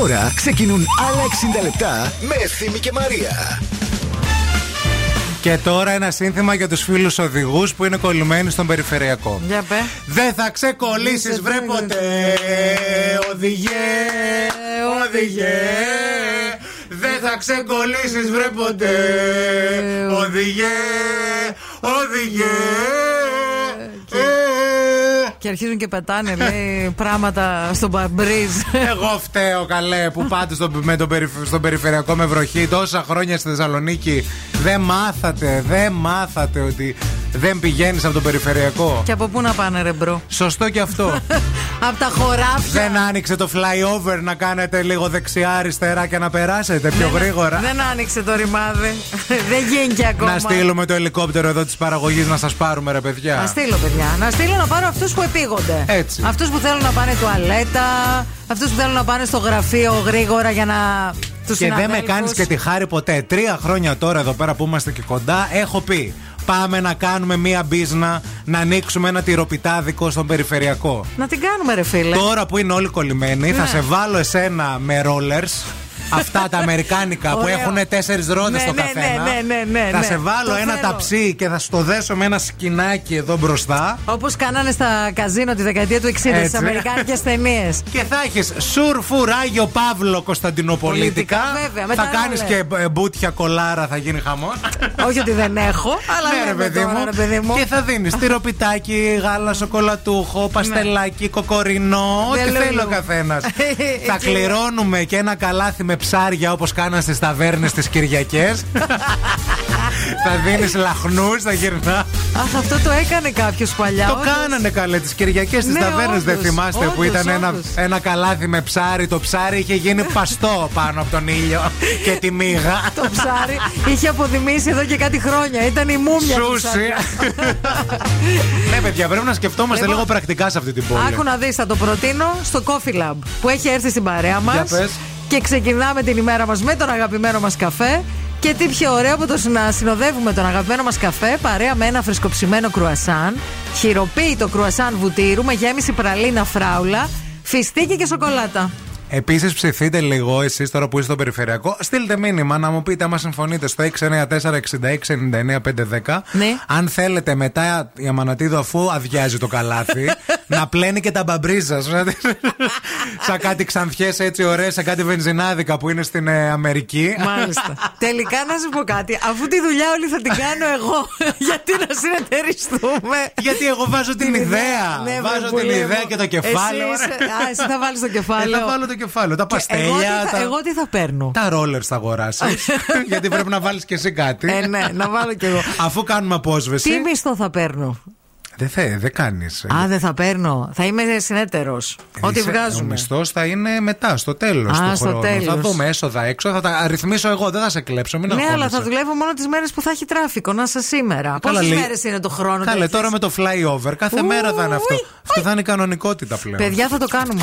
Τώρα ξεκινούν άλλα 60 λεπτά με Ευθύμη και Μαρία. Και τώρα ένα σύνθημα για τους φίλους οδηγούς που είναι κολλημένοι στον περιφερειακό. Για πέ. Δεν θα ξεκολλήσεις, βρε ποτέ. Οδηγέ, οδηγέ. Δεν θα ξεκολλήσεις, βρε ποτέ. Οδηγέ, οδηγέ. Και αρχίζουν και πετάνε, λέει, πράγματα στον παρμπρίζ. Εγώ φταίω καλέ που πάτε στο, με τον περιφ- στον περιφερειακό με βροχή τόσα χρόνια στη Θεσσαλονίκη. Δεν μάθατε, δεν μάθατε ότι δεν πηγαίνεις από τον περιφερειακό. Και από πού να πάνε, ρε bro; Σωστό και αυτό. από τα χωράφια. δεν άνοιξε το flyover να κάνετε λίγο δεξιά-αριστερά και να περάσετε πιο Δεν- γρήγορα. Δεν άνοιξε το ρημάδι. δεν γίνει ακόμα. Να στείλουμε το ελικόπτερο εδώ της παραγωγής να σας πάρουμε, ρε παιδιά. Να στείλω, παιδιά. Να στείλω να πάρω αυτούς που επίγονται. Έτσι. Αυτούς που θέλουν να πάνε τουαλέτα. Αυτούς που θέλουν να πάνε στο γραφείο γρήγορα για να τους Και δεν με κάνεις και τη χάρη ποτέ. Τρία χρόνια τώρα εδώ πέρα που είμαστε και κοντά, έχω πει. Πάμε να κάνουμε μία μπίζνα, να ανοίξουμε ένα τυροπιτάδικο στον περιφερειακό. Να την κάνουμε, ρε φίλε. Τώρα που είναι όλοι κολλημένοι, θα Ναι. σε βάλω εσένα με rollers. Αυτά τα αμερικάνικα που Ωραίο. έχουν τέσσερις ρόδες Ναι, στο ναι, καθένα. ναι, ναι, ναι, ναι, θα ναι. σε βάλω Το ένα θέλω. ταψί και θα στο δέσω με ένα σκινάκι εδώ μπροστά. Όπως κάνανε στα καζίνο τη δεκαετία του 60 στις Έτσι. αμερικάνικες ταινίες. Και θα έχεις σουρφουρ Άγιο Παύλο Κωνσταντινοπολίτικα. Πολιτικά, βέβαια, με θα τα κάνεις ρόλερ. και ε, μπούτια κολάρα, θα γίνει χαμός. Όχι ότι δεν έχω, αλλά ναι, ρε λέμε παιδί, τώρα, μου. ρε παιδί μου. Και θα δίνεις τυροπιτάκι, γάλα σοκολατούχο, παστελάκι, κοκορινό. Ό,τι Δελούλου. θέλει ο καθένας. θα Και- κληρώνουμε και ένα καλάθι με ψάρια όπως κάναν στις ταβέρνες τις Κυριακές. θα δίνεις λαχνούς, θα γυρνά. Αχ, αυτό το έκανε κάποιος παλιά. Το όντως. κάνανε καλέ τις Κυριακές στις Ναι, ταβέρνες, δεν όντως, θυμάστε που όντως, ήταν ένα, όντως. ένα καλάθι με ψάρι. Το ψάρι είχε γίνει παστό πάνω από τον ήλιο και τη μύγα. Το ψάρι είχε αποδημήσει εδώ και κάτι χρόνια. Ήταν η μούμια του Σούσι. ψάρια. ναι, παιδιά, πρέπει να σκεφτόμαστε Λοιπόν, λίγο πρακτικά σε αυτή την πόλη. Άκου να δεις, θα το προτείνω στο Coffee Lab που έχει έρθει στην παρέα μας. Για πες. Και ξεκινάμε την ημέρα μας με τον αγαπημένο μας καφέ. Και τι πιο ωραίο από το να συνοδεύουμε τον αγαπημένο μας καφέ παρέα με ένα φρεσκοψημένο κρουασάν, χειροποίητο κρουασάν βουτύρου με γέμιση πραλίνα φράουλα, φιστίκι και σοκολάτα. Επίσης, ψηθείτε λίγο εσείς τώρα που είστε στο περιφερειακό. Στείλτε μήνυμα να μου πείτε άμα συμφωνείτε στο 694-6699-510. Ναι. Αν θέλετε μετά η Αμανατίδου, αφού αδειάζει το καλάθι, να πλένει και τα μπαμπρίζα. Σαν κάτι ξανθιές έτσι ωραίες, σε κάτι βενζινάδικα που είναι στην ε, Αμερική. Μάλιστα. Τελικά να σου πω κάτι. Αφού τη δουλειά όλη θα την κάνω εγώ, γιατί να συνεταιριστούμε; Γιατί εγώ βάζω την ιδέα. Ναι, Βάζω βρε, την πουλί ιδέα μου. και το κεφάλαιο. Εσύ, είσαι- α, εσύ θα βάλεις το Ε, κεφάλαιο. θα βάλω το κεφάλαιο. Τα Και παστέλια. εγώ, τι θα, τα... εγώ τι θα παίρνω; Τα ρόλερ θα αγοράσει. Γιατί πρέπει να βάλεις και εσύ κάτι. Ε, ναι, να βάλω κι εγώ. Αφού κάνουμε απόσβεση. Τι μισθό θα παίρνω; Δεν θε, δεν κάνεις. Α, δεν θα παίρνω. Θα είμαι συνέτερος. Ό,τι Ο βγάζουμε. μισθός θα είναι μετά, στο τέλος Α, του στο χρόνου. τέλος. Θα δούμε έσοδα έξω, θα τα αριθμίσω εγώ, δεν θα σε κλέψω. Μην Ναι, αλλά αγχώνεσαι. θα δουλεύω μόνο τις μέρες που θα έχει τράφικο. Να σα σήμερα. Καλά, Πόσες λέει- μέρες είναι το χρόνο. Καλέ, τέτοιες; τώρα με το flyover, κάθε Ου, μέρα θα είναι αυτό. ουι, Αυτό θα είναι η κανονικότητα πλέον. Παιδιά, θα το κάνουμε.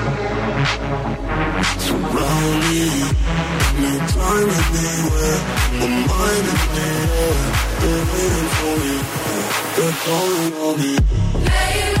so rolling, no time anywhere. Mind they're waiting for me. They're calling on me. Layla.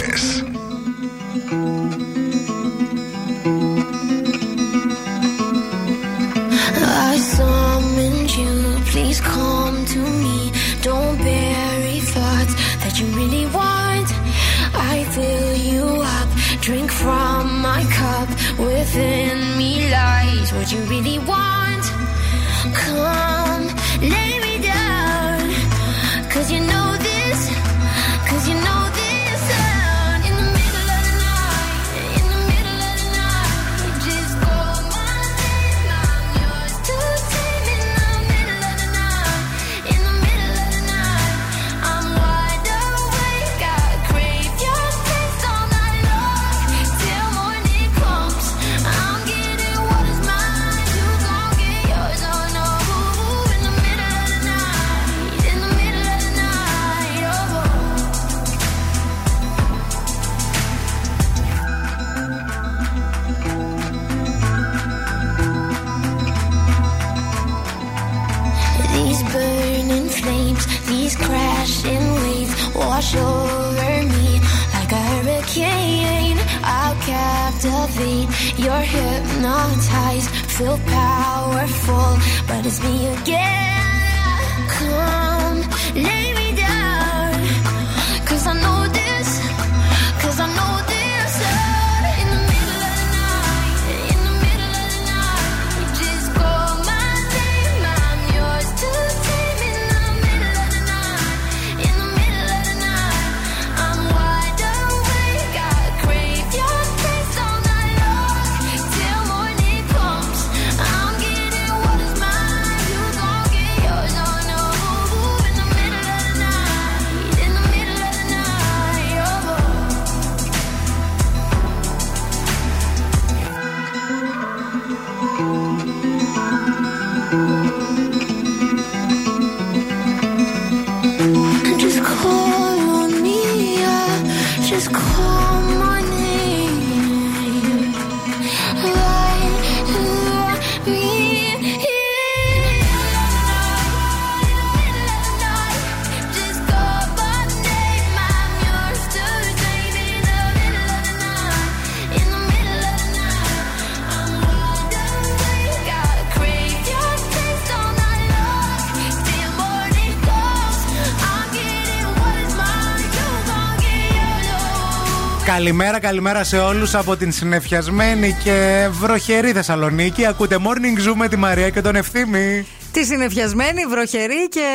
Καλημέρα, καλημέρα σε όλους από την συνεφιασμένη και βροχερή Θεσσαλονίκη. Ακούτε Morning Zoom με τη Μαρία και τον Ευθύμη. Τη συνεφιασμένη, βροχερή και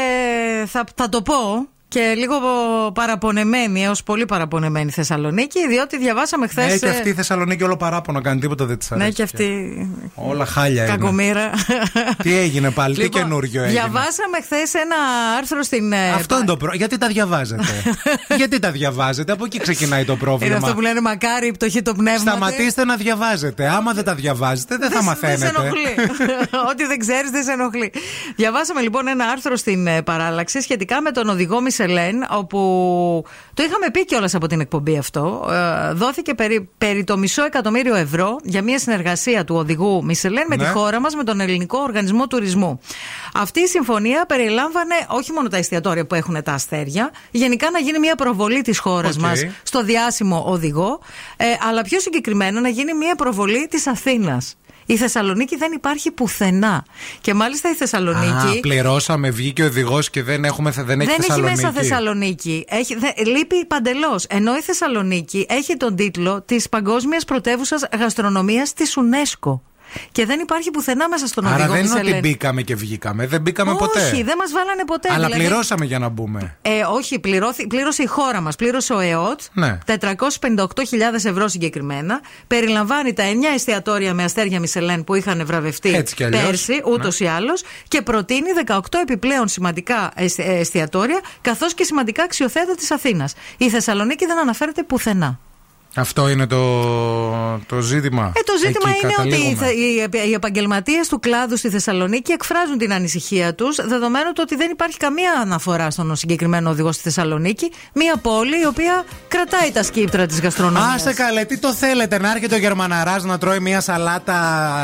θα, θα το πω και λίγο παραπονεμένη, έως πολύ παραπονεμένη Θεσσαλονίκη, διότι διαβάσαμε χθες. Ναι, και αυτή η Θεσσαλονίκη όλο παράπονο κάνει, τίποτα δεν της αρέσει. Ναι, και αυτή. Όλα χάλια είναι. Κακομήρα. Τι έγινε πάλι, τι Λοιπόν, καινούριο έγινε. Διαβάσαμε χθες ένα άρθρο στην. ε, Αυτό είναι το πρόβλημα. Γιατί τα διαβάζετε; Γιατί τα διαβάζετε; Από εκεί ξεκινάει το Είναι πρόβλημα. αυτό που λένε μακάρι η πτωχή το πνεύμα. Σταματήστε να διαβάζετε. Άμα δεν τα διαβάζετε, δεν θα Δεν μαθαίνετε. σε ενοχλεί. Ό,τι δεν ξέρεις δεν σε ενοχλεί. Διαβάσαμε λοιπόν ένα άρθρο στην ε, παράλλαξη σχετικά με τον οδηγό Μισελέν, όπου το είχαμε πει κιόλας από την εκπομπή αυτό. Ε, Δόθηκε περί, περί το μισό εκατομμύριο ευρώ για μια συνεργασία του οδηγού Μισελέν με Ναι. τη χώρα μας, με τον Ελληνικό Οργανισμό Τουρισμού. Αυτή η συμφωνία περιλάμβανε όχι μόνο τα εστιατόρια που έχουν τα αστέρια, γενικά να γίνει μια προβολή της χώρας Οκ. μας στο διάσημο οδηγό, ε, αλλά πιο συγκεκριμένα να γίνει μια προβολή της Αθήνας. Η Θεσσαλονίκη δεν υπάρχει πουθενά. Και μάλιστα η Θεσσαλονίκη. Α, πληρώσαμε, βγήκε ο οδηγός και δεν, έχουμε, δεν έχει δεν έχει Θεσσαλονίκη. μέσα Θεσσαλονίκη. Έχει, δε- λείπει παντελώς. Ενώ η Θεσσαλονίκη έχει τον τίτλο της Παγκόσμιας Πρωτεύουσας Γαστρονομίας της UNESCO. Και δεν υπάρχει πουθενά μέσα στον Άρα οδηγό δεν είναι ότι Μισελέν. μπήκαμε και βγήκαμε. Δεν μπήκαμε ποτέ. Όχι, δεν μας βάλανε ποτέ. Αλλά δηλαδή- πληρώσαμε για να μπούμε. Ε, όχι, πληρώθη, πλήρωσε η χώρα μας. Πλήρωσε ο ΕΟΤ. Ναι. 458.000 ευρώ συγκεκριμένα. Περιλαμβάνει τα 9 εστιατόρια με αστέρια Μισελέν που είχαν βραβευτεί Έτσι κι αλλιώς. πέρσι, ούτως ή άλλως. Και προτείνει 18 επιπλέον σημαντικά εσ- ε, εστιατόρια, καθώς και σημαντικά αξιοθέατα της Αθήνας. Η Θεσσαλονίκη δεν αναφέρεται πουθενά. Αυτό είναι το, το ζήτημα. Ε, το ζήτημα Εκεί είναι ότι οι, καταλήγουμε. θε- οι, οι επαγγελματίες του κλάδου στη Θεσσαλονίκη εκφράζουν την ανησυχία τους, δεδομένου του ότι δεν υπάρχει καμία αναφορά στον συγκεκριμένο οδηγό στη Θεσσαλονίκη. Μία πόλη η οποία κρατάει τα σκύπτρα της γαστρονομίας. Άσε καλέ, τι το θέλετε, να έρχεται ο Γερμαναράς να τρώει μια σαλάτα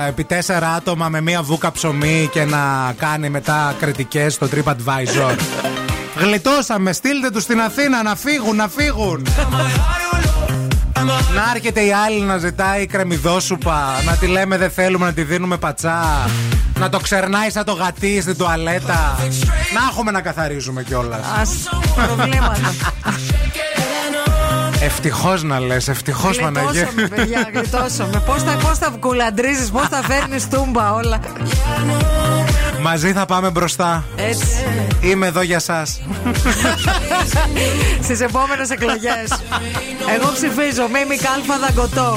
επί τέσσερα άτομα με μια βούκα ψωμί και να κάνει μετά κριτικές στο TripAdvisor. Γλιτώσαμε, στείλτε τους στην Αθήνα να φύγουν, να φύγουν. Να έρχεται η άλλη να ζητάει κρεμμυδόσουπα, να τη λέμε δεν θέλουμε να τη δίνουμε πατσά, να το ξερνάει σαν το γατί στην τουαλέτα. Να έχουμε να καθαρίζουμε κιόλας. Α, προβλήματα. Ευτυχώς να λες, ευτυχώς Παναγία. Γλιτώσαμε, παιδιά, γλιτώσαμε. Πώς τα, πώς τα κουλαντρίζει, πώς τα φέρνεις τούμπα όλα. Μαζί θα πάμε μπροστά. Έτσι. Είμαι εδώ για σας. Στις επόμενες εκλογές. Εγώ ψηφίζω Μίμη Κάλφα Δαγκωτό.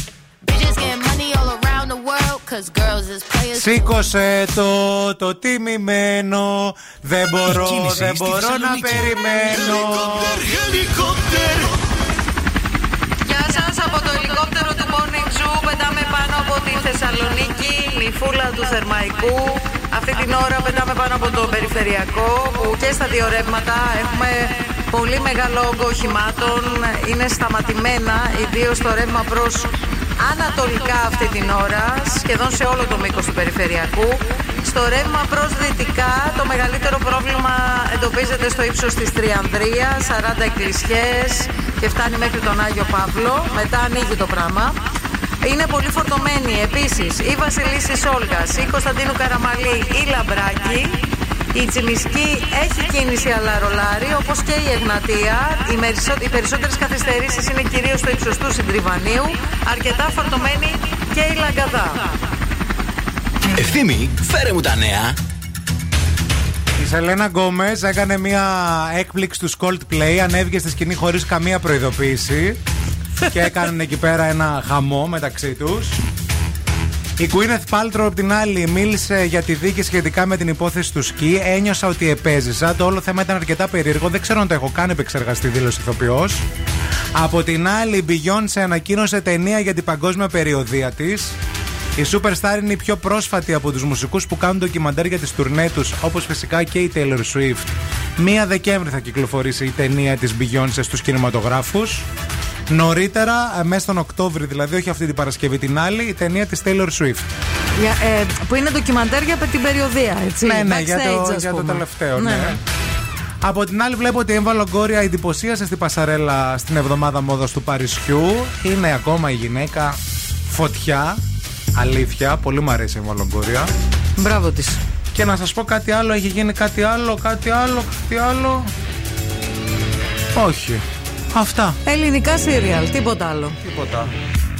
Σήκωσε το, το τιμημένο. Δεν μπορώ, κίνηση δεν στη μπορώ να Θεσσαλονίκη. περιμένω. Γεια σας από το ελικόπτερο του Morning Zoo. Πετάμε πάνω από τη Θεσσαλονίκη, νυφούλα του Θερμαϊκού. Αυτή την ώρα πετάμε πάνω από το περιφερειακό που και στα δύο ρεύματα έχουμε πολύ μεγάλο όγκο οχημάτων. Είναι σταματημένα, ιδίως το ρεύμα προς ανατολικά αυτή την ώρα, σχεδόν σε όλο το μήκος του περιφερειακού. Στο ρεύμα προς δυτικά το μεγαλύτερο πρόβλημα εντοπίζεται στο ύψος της Τριανδρία, 40 εκκλησιές και φτάνει μέχρι τον Άγιο Παύλο. Μετά ανοίγει το πράγμα. Είναι πολύ φορτωμένη επίσης η Βασιλίση Σόλγας, η Κωνσταντίνου Καραμαλή, η Λαμπράκη. Η Τσιμισκή έχει κίνηση αλλά ρολάρι, όπως και η Εγνατία. Οι, μερισσο... οι περισσότερες καθυστερήσεις είναι κυρίως στο ύψος του Συντριβανίου. Αρκετά φορτωμένη και η Λαγκαδά. Ευθύμη, φέρε μου τα νέα. Η Σελένα Γκόμες έκανε μια έκπληξη του Coldplay. Ανέβηκε στη σκηνή χωρίς καμία προειδοποίηση. Και έκαναν εκεί πέρα ένα χαμό μεταξύ τους. Η Gwyneth Paltrow απ' την άλλη μίλησε για τη δίκη σχετικά με την υπόθεση του σκι. Ένιωσα ότι επέζησα. Το όλο θέμα ήταν αρκετά περίεργο. Δεν ξέρω αν το έχω κάνει επεξεργαστή δήλωση ηθοποιός. Από την άλλη, η Beyoncé ανακοίνωσε ταινία για την παγκόσμια περιοδία της. Η Superstar είναι η πιο πρόσφατη από τους μουσικούς που κάνουν ντοκιμαντέρ για τις τουρνέ τους, όπως φυσικά και η Taylor Swift. Μία Δεκέμβρη θα κυκλοφορήσει η ταινία της Beyoncé στους κινηματογράφους. Νωρίτερα, ε, μέσα στον Οκτώβρη, δηλαδή όχι αυτή την Παρασκευή την άλλη, η ταινία της Taylor Swift. Για, ε, που είναι ντοκιμαντέρ για την περιοδία, έτσι. ναι, ναι, για Backstage, το, ας για το πούμε. τελευταίο, ναι. Από την άλλη, βλέπω ότι η Έμβα Λογκόρια εντυπωσίασε στην Πασαρέλα στην εβδομάδα μόδας του Παρισιού. Είναι ακόμα η γυναίκα φωτιά. Αλήθεια, πολύ μου αρέσει η Έμβα Λογκόρια. Μπράβο της. Και να σας πω κάτι άλλο, έχει γίνει κάτι άλλο, κάτι άλλο, κάτι άλλο. Όχι. Αυτά. Ελληνικά σύριαλ, τίποτα άλλο. Τίποτα.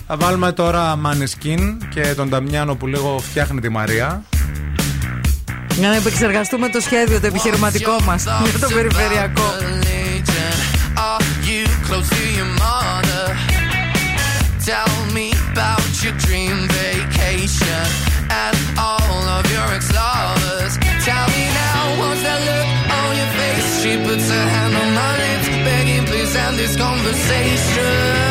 Θα βάλουμε τώρα Maneskin και τον Ταμιάνο που λίγο φτιάχνει τη Μαρία. Για να επεξεργαστούμε το σχέδιο, το επιχειρηματικό μας για το περιφερειακό. Are you close to your mother? Tell me about your dream vacation and all of your ex-lovers. Tell me now, what's that look on your face? She puts her hand on my this conversation.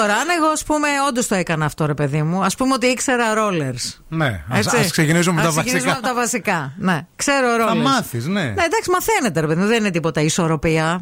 τώρα, αν εγώ ας πούμε, όντως το έκανα αυτό, ρε παιδί μου, ας πούμε ότι ήξερα ρόλερς. Ναι, α ξεκινήσουμε με τα βασικά. Ξεκινήσουμε από τα βασικά. Ναι, ξέρω ρόλερς. Θα μάθεις, ναι. Ναι, εντάξει, μαθαίνεται, ρε παιδί μου, δεν είναι τίποτα ισορροπία.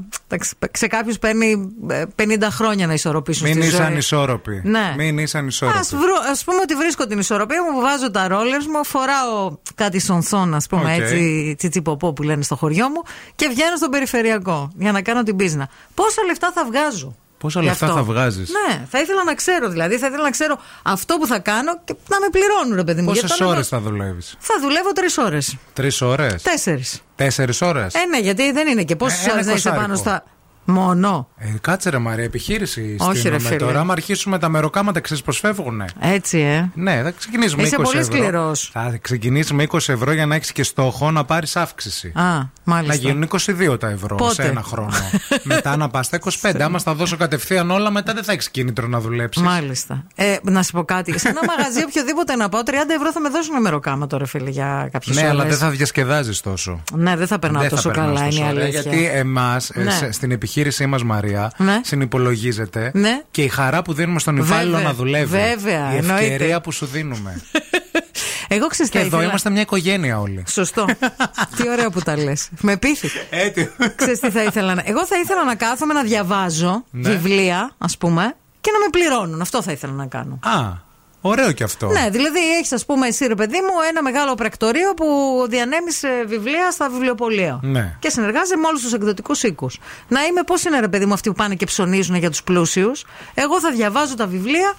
Σε κάποιους παίρνει ε, 50 χρόνια να ισορροπήσουν Μην είσαι ανισόρροπη. Ναι. Μην είσαι ανισόρροπη. Α πούμε ότι βρίσκω την ισορροπία μου, βάζω τα ρόλερς μου, φοράω κάτι σονσόν, ας πούμε, okay. έτσι, τσιτσιποπό που λένε στο χωριό μου και βγαίνω στον περιφερειακό για να κάνω την πίσνα. Πόσα λεφτά θα βγάζω; Πόσα λεφτά θα βγάζεις; Ναι, θα ήθελα να ξέρω δηλαδή. Θα ήθελα να ξέρω αυτό που θα κάνω και να με πληρώνουν, ρε παιδί μου. Πόσες ώρες θα δουλεύεις; Θα δουλεύω τρεις ώρες. Τρεις ώρες; Τέσσερις. Τέσσερις ώρες; Ε, ναι, γιατί δεν είναι και πόσες ε, ώρες θα είσαι πάνω στα. Μόνο. Ε, κάτσε ρε Μαρία, επιχείρηση Όχι, ρε στείλουμε φίλε. τώρα. Άμα αρχίσουμε τα μεροκάματα, ξέρει πώ φεύγουνε. Έτσι, ε. Ναι, θα ξεκινήσουμε Είσαι 20 πολύ ευρώ. σκληρός. Θα ξεκινήσουμε 20 ευρώ για να έχεις και στόχο να πάρεις αύξηση. Α, μάλιστα. Να γίνουν 22 τα ευρώ Πότε; σε ένα χρόνο. μετά να πας στα 25. Άμα στα δώσω κατευθείαν όλα, μετά δεν θα έχεις κίνητρο να δουλέψεις. Μάλιστα. Ε, να σου πω κάτι. Σε ένα μαγαζί οποιοδήποτε να πάω, 30 ευρώ θα με δώσουν μεροκάμα τώρα, φίλε, για κάποιες Ναι, αλλά δεν θα διασκεδάζεις τόσο. Ναι, δεν θα περνάω Δεν θα τόσο περνάς καλά, τόσο είναι η ωραία, αλήθεια. Γιατί εμάς, Ναι. στην επιχείρησή μας, Μαρία, Ναι. συνυπολογίζεται Ναι. και η χαρά που δίνουμε στον υπάλληλο Βέβαια, να δουλεύει. βέβαια, η ευκαιρία εννοείται. που σου δίνουμε. Εγώ ξέρω και εδώ είμαστε μια οικογένεια όλοι. Σωστό. τι ωραίο που τα λες. Με πείθει. Έτσι. Ξέρεις τι θα ήθελα να. Εγώ θα ήθελα να κάθομαι να διαβάζω Ναι. βιβλία, ας πούμε, και να με πληρώνουν. Αυτό θα ήθελα να κάνω. Α, ωραίο κι αυτό. Ναι, δηλαδή έχεις, ας πούμε, εσύ ρε παιδί μου, ένα μεγάλο πρακτορείο που διανέμει βιβλία στα βιβλιοπολία. Ναι. Και συνεργάζεσαι με όλους τους εκδοτικούς οίκους. Να είμαι πώς είναι, ρε παιδί μου, αυτοί που πάνε και ψωνίζουν για τους πλούσιους. Εγώ θα διαβάζω τα βιβλία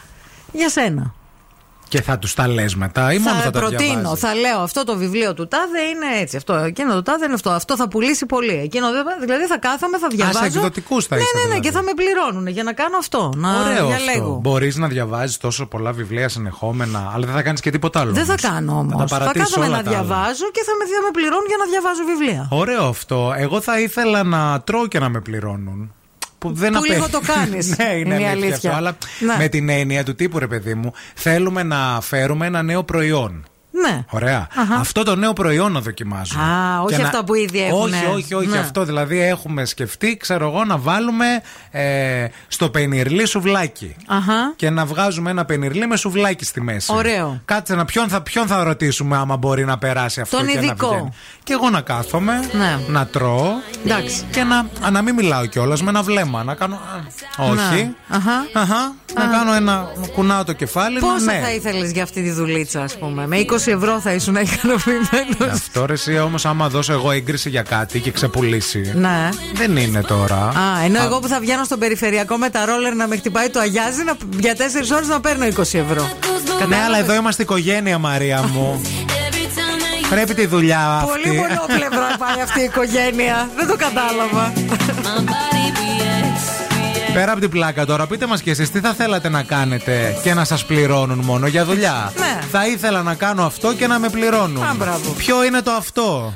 για σένα. Και θα τους τα λες μετά ή μόνο θα, θα τα προτείνω, διαβάζεις; θα λέω αυτό το βιβλίο του τάδε είναι έτσι. Αυτό, εκείνο το τάδε είναι αυτό. Αυτό θα πουλήσει πολύ. Εκείνο, δεν- δηλαδή θα κάθομαι, θα διαβάζω. εκδοτικούς θα ναι, είστε ναι, ναι, δηλαδή. και θα με πληρώνουν για να κάνω αυτό. Να Ωραίο διαλέγω. αυτό. Μπορείς να διαβάζεις τόσο πολλά βιβλία συνεχόμενα, αλλά δεν θα κάνεις και τίποτα άλλο. Δεν θα όμως. κάνω Θα όμως. τα Θα, παρατήσεις κάθομαι όλα να τα άλλα. διαβάζω και θα με, θα με πληρώνουν για να διαβάζω βιβλία. Ωραίο αυτό. Εγώ θα ήθελα να τρώω και να με πληρώνουν. Που, δεν Που απέ- λίγο το κάνεις. ναι, είναι, Είναι η αλήθεια. αλήθεια. αυτό. Αλλά Ναι. με την έννοια του τύπου, ρε παιδί μου, θέλουμε να φέρουμε ένα νέο προϊόν. Ναι. Ωραία. Αυτό το νέο προϊόν να δοκιμάζουμε. Α, όχι Και αυτά που ήδη έχουνε. Όχι, όχι, όχι. Ναι. Αυτό δηλαδή έχουμε σκεφτεί, ξέρω εγώ, να βάλουμε ε, στο πενιρλί σουβλάκι. Αχα. Και να βγάζουμε ένα πενιρλί με σουβλάκι στη μέση. Ωραίο. Κάτσε να ποιον θα, ποιον θα ρωτήσουμε άμα μπορεί να περάσει αυτό Τον και ειδικό. να βγαίνει. Και εγώ να κάθομαι, Ναι. να τρώω Εντάξει. και να, α, να μην μιλάω κιόλας με ένα βλέμμα. Να κάνω. α, όχι. Ναι. Αχα. Αχα. Να κάνω ένα. Κουνάω το κεφάλι. Πόσα να, ναι. θα ήθελες για αυτή τη δουλίτσα, ας πούμε. Με 20 ευρώ θα ήσουν ικανοποιημένος. Αυτό ρε εσύ όμως, άμα δώσω εγώ έγκριση για κάτι και ξεπουλήσει. Ναι. Δεν είναι τώρα. Α, ενώ εγώ που θα βγαίνω στον περιφερειακό με τα ρόλερ να με χτυπάει το αγιάζι να, για 4 ώρες να παίρνω 20 ευρώ. Ναι, αλλά εδώ είμαστε οικογένεια, Μαρία μου. Πρέπει τη δουλειά αυτή. Πολύ μονοπλευρά πάει αυτή η οικογένεια. Δεν το κατάλαβα. Πέρα από την πλάκα τώρα, πείτε μας και εσείς τι θα θέλατε να κάνετε και να σας πληρώνουν μόνο για δουλειά; Ναι. Θα ήθελα να κάνω αυτό και να με πληρώνουν. Α, μπράβο. Ποιο είναι το αυτό;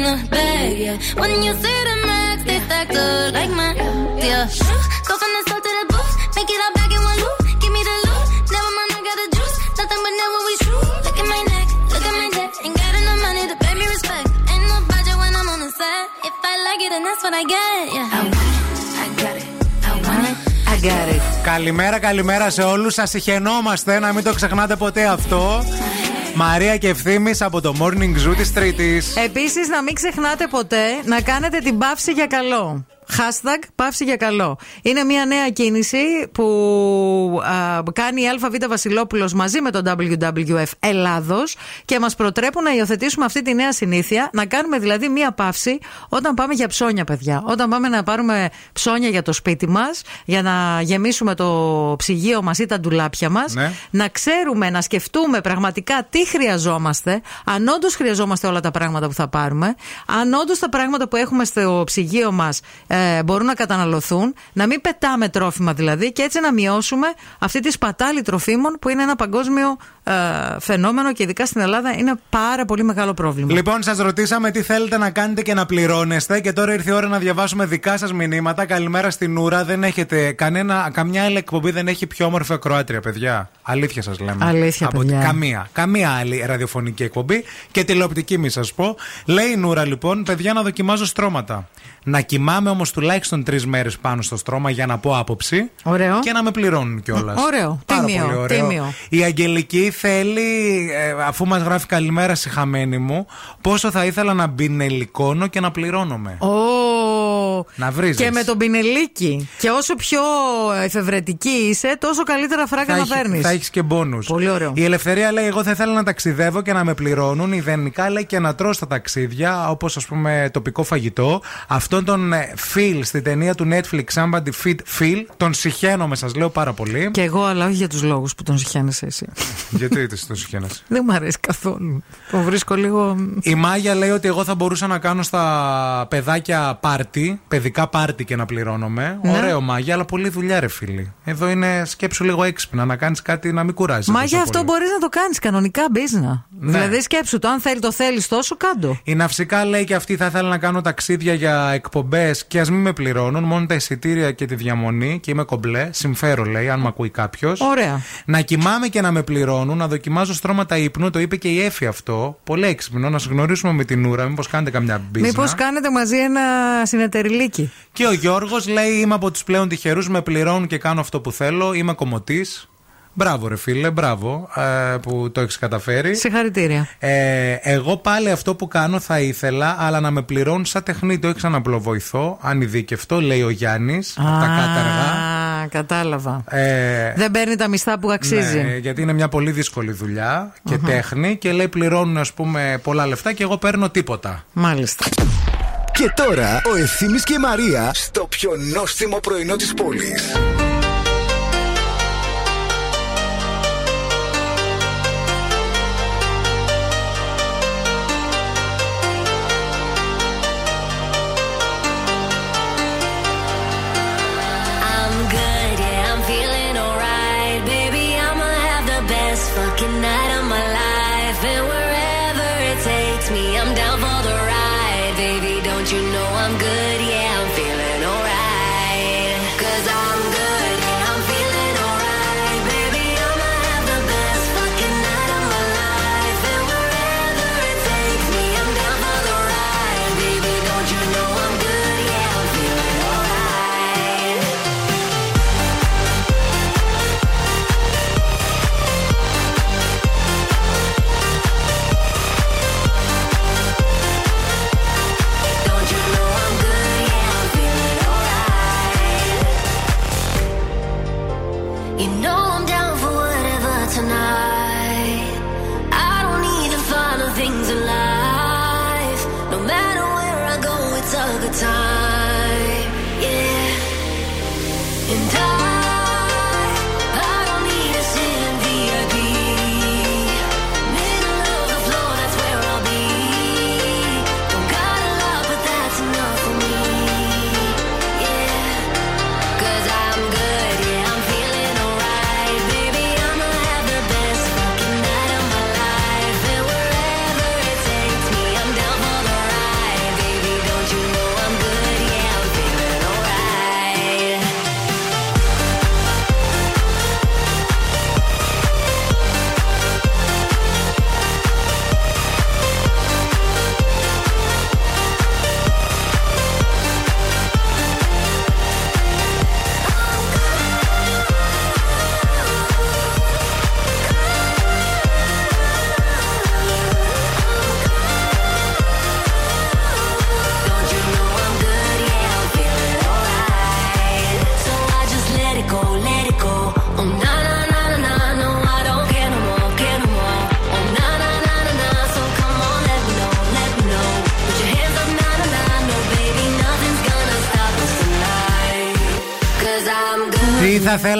In the bag, yeah. When you see the max, they stacked up like my, yeah. Go from the south to the booth, make it all back in one loop. Give me the loot, never mind, I got the juice. Nothing but never we shoot. Look at my neck, look at my neck. Ain't got enough money to pay me respect. Ain't no budget when I'm on the set. If I like it, then that's what I get, yeah. I want it, I got it. I want it. I got it. Καλημέρα, καλημέρα σε όλου. Σα συχαινόμαστε, να μην το ξεχνάτε ποτέ αυτό. Μαρία και ευθύνη από το morning zoo της Τρίτης. Επίσης, να μην ξεχνάτε ποτέ να κάνετε την παύση για καλό. Hashtag παύση για καλό. Είναι μια νέα κίνηση που α, κάνει η ΑΒ Βασιλόπουλος μαζί με τον WWF Ελλάδος και μας προτρέπουν να υιοθετήσουμε αυτή τη νέα συνήθεια. Να κάνουμε δηλαδή μια παύση όταν πάμε για ψώνια, παιδιά. Όταν πάμε να πάρουμε ψώνια για το σπίτι μας, για να γεμίσουμε το ψυγείο μας ή τα ντουλάπια μας. Ναι. Να ξέρουμε, να σκεφτούμε πραγματικά τι χρειαζόμαστε. Αν όντως χρειαζόμαστε όλα τα πράγματα που θα πάρουμε. Αν όντως τα πράγματα που έχουμε στο ψυγείο μας ε, μπορούν να καταναλωθούν. Να μην πετάμε τρόφιμα δηλαδή και έτσι να μειώσουμε αυτή τη σπατάλη τροφίμων που είναι ένα παγκόσμιο ε, φαινόμενο και ειδικά στην Ελλάδα είναι πάρα πολύ μεγάλο πρόβλημα. Λοιπόν, σας ρωτήσαμε τι θέλετε να κάνετε και να πληρώνεστε. Και τώρα ήρθε η ώρα να διαβάσουμε δικά σας μηνύματα. Καλημέρα στην Ούρα. Δεν έχετε κανένα, καμιά άλλη εκπομπή δεν έχει πιο όμορφη ακροάτρια, παιδιά. Αλήθεια σας λέμε. Αλήθεια, Από παιδιά. Καμία. Καμία άλλη ραδιοφωνική εκπομπή και τηλεοπτική, μη σας πω. Λέει η Νούρα, λοιπόν, παιδιά, να δοκιμάζω στρώματα. Να κοιμάμαι όμως τουλάχιστον τρεις μέρες πάνω στο στρώμα για να πω άποψη. Ωραίο. Και να με πληρώνουν κιόλας. Ωραίο. Πάρα Τίμιο, πολύ ωραίο. τίμιο. Η Αγγελική θέλει, ε, αφού μας γράφει καλημέρα στη χαμένη μου, πόσο θα ήθελα να μπινελικώνω και να πληρώνομαι. Ω, Να βρίζεις. Και με τον πινελίκι. Και όσο πιο εφευρετική είσαι, τόσο καλύτερα φράγκα να έχει- παίρνεις. θα έχεις και μπόνους. Πολύ ωραίο. Η Ελευθερία λέει: Εγώ θα ήθελα να ταξιδεύω και να με πληρώνουν. Ιδανικά λέει και να τρώω στα ταξίδια, όπως ας πούμε τοπικό φαγητό. Αυτόν τον ε, Phil στη ταινία του Netflix, Somebody Feed Phil, τον συχαίνομαι, σας λέω πάρα πολύ. Και εγώ, αλλά όχι για τους λόγους που τον συχαίνεσαι εσύ. Γιατί τι τον συχαίνεσαι; Δεν μου αρέσει καθόλου. Τον βρίσκω λίγο. Η Μάγια λέει ότι εγώ θα μπορούσα να κάνω στα παιδάκια πάρτι, παιδικά πάρτι και να πληρώνομαι. Ναι. Ωραίο μάγια, αλλά πολύ δουλειά, ρε φίλοι. Εδώ είναι σκέψου λίγο έξυπνα, να κάνεις κάτι να μην κουράζει. Μα για αυτό μπορείς να το κάνεις κανονικά business. Ναι. Δηλαδή σκέψου το, αν θέλει το θέλεις τόσο, κάντο. Η ναυσικά λέει και αυτή θα ήθελα να κάνω ταξίδια για εκπομπές και ας μην με πληρώνουν, μόνο τα εισιτήρια και τη διαμονή και είμαι κομπλέ. Συμφέρω, λέει, αν με ακούει κάποιος. Ωραία. Να κοιμάμαι και να με πληρώνουν, να δοκιμάζω στρώματα ύπνου, το είπε και η Εφη αυτό. Πολύ έξυπνο, να σα γνωρίσουμε με την ούρα, μήπως κάνετε καμιά μπίζνα. Μήπως κάνετε μαζί ένα συνεταιριλίκι. Και ο Γιώργος λέει: Είμαι από τους πλέον τυχερούς, με πληρώνουν και κάνω αυτό που θέλω. Είμαι κομμωτής. Μπράβο, ρε φίλε, μπράβο ε, που το έχεις καταφέρει. Συγχαρητήρια. Ε, εγώ πάλι αυτό που κάνω θα ήθελα, αλλά να με πληρώνουν σαν τεχνίτη, όχι σαν απλοβοηθό, ανειδίκευτο, λέει ο Γιάννης, από τα κάταργα. Α, κατάλαβα. Ε, Δεν παίρνει τα μισθά που αξίζει. ναι, γιατί είναι μια πολύ δύσκολη δουλειά και τέχνη και λέει πληρώνουν ας πούμε πολλά λεφτά και εγώ παίρνω τίποτα. Μάλιστα. Και τώρα ο Ευθύμης και η Μαρία στο πιο νόστιμο πρωινό της πόλης.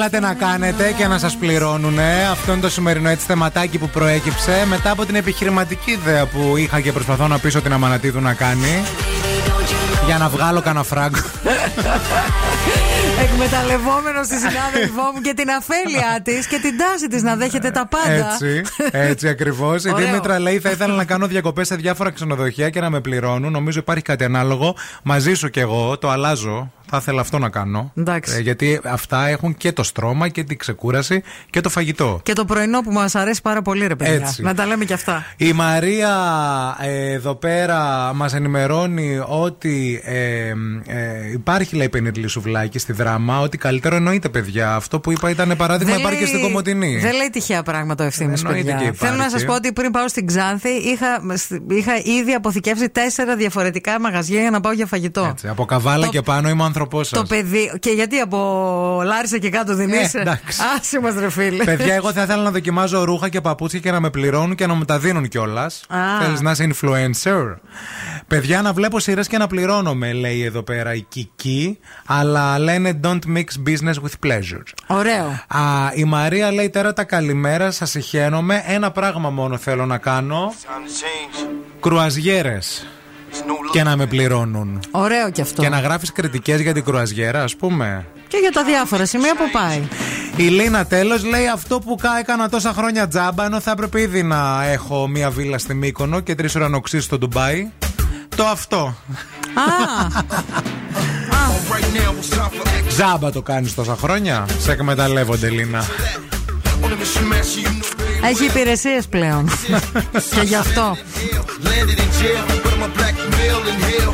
Θέλατε να κάνετε και να σας πληρώνουνε Αυτό είναι το σημερινό έτσι θεματάκι που προέκυψε Μετά από την επιχειρηματική ιδέα που είχα και προσπαθώ να πείσω την Αμανατίδου να κάνει Για να βγάλω κανένα φράγκο Εκμεταλλευόμενος τη συνάδελφό μου και την αφέλειά της και την τάση της να δέχεται τα πάντα. Έτσι, έτσι ακριβώς. Η Ωραίο. Δήμητρα λέει: Θα ήθελα να κάνω διακοπές σε διάφορα ξενοδοχεία και να με πληρώνουν. Νομίζω υπάρχει κάτι ανάλογο. Μαζί σου κι εγώ το αλλάζω. Θα ήθελα αυτό να κάνω. Εντάξει. Ε, γιατί αυτά έχουν και το στρώμα και την ξεκούραση και το φαγητό. Και το πρωινό που μας αρέσει πάρα πολύ, ρε παιδιά. Έτσι. Να τα λέμε κι αυτά. Η Μαρία ε, εδώ πέρα μας ενημερώνει ότι ε, ε, υπάρχει λέει πενιρλή σουβλάκι στη δράμα. Ότι καλύτερο εννοείται παιδιά. Αυτό που είπα ήταν παράδειγμα Δεν υπάρχει και λέει- στην Κομωτινή. Δεν λέει τυχαία πράγματα ο ευθύνης, Εννοείται παιδιά. και υπάρχει. Θέλω να σας πω ότι πριν πάω στην Ξάνθη είχα, είχα ήδη αποθηκεύσει τέσσερα διαφορετικά μαγαζιά για να πάω για φαγητό. Έτσι, από καβάλα Το- και πάνω είμαι άνθρωπό σας. Το παιδί. Και γιατί από Λάρισα και κάτω δεν Ε, είσαι. εντάξει. Άσε μας ρε φίλε. Παιδιά, εγώ θα ήθελα να δοκιμάζω ρούχα και παπούτσια και να με πληρώνουν και να μου τα δίνουν κιόλας. Α. Θέλεις να είσαι influencer; Παιδιά, να βλέπω σειρές και να πληρώνομαι, λέει εδώ πέρα η Κική. Αλλά λένε don't mix business with pleasure. Ωραίο. Α, η Μαρία λέει τώρα τα καλημέρα, σας συχαίνομαι. Ένα πράγμα μόνο θέλω να κάνω. Κρουαζιέρες. Και να με πληρώνουν. Ωραίο κι αυτό. Και να γράφεις κριτικές για την κρουαζιέρα, ας πούμε. Και για τα διάφορα σημεία που πάει. Η Λίνα τέλος λέει αυτό που κα- έκανα τόσα χρόνια τζάμπα, ενώ θα έπρεπε ήδη να έχω μία βίλα στη Μύκονο και τρεις ουρανοξύσει στο Ντουμπάι. Το αυτό. Τζάμπα το κάνεις τόσα χρόνια. Σε εκμεταλλεύονται, Λίνα. Έχει υπηρεσίε πλέον. και γι' αυτό. Landed in jail, but I'm a black male in hell.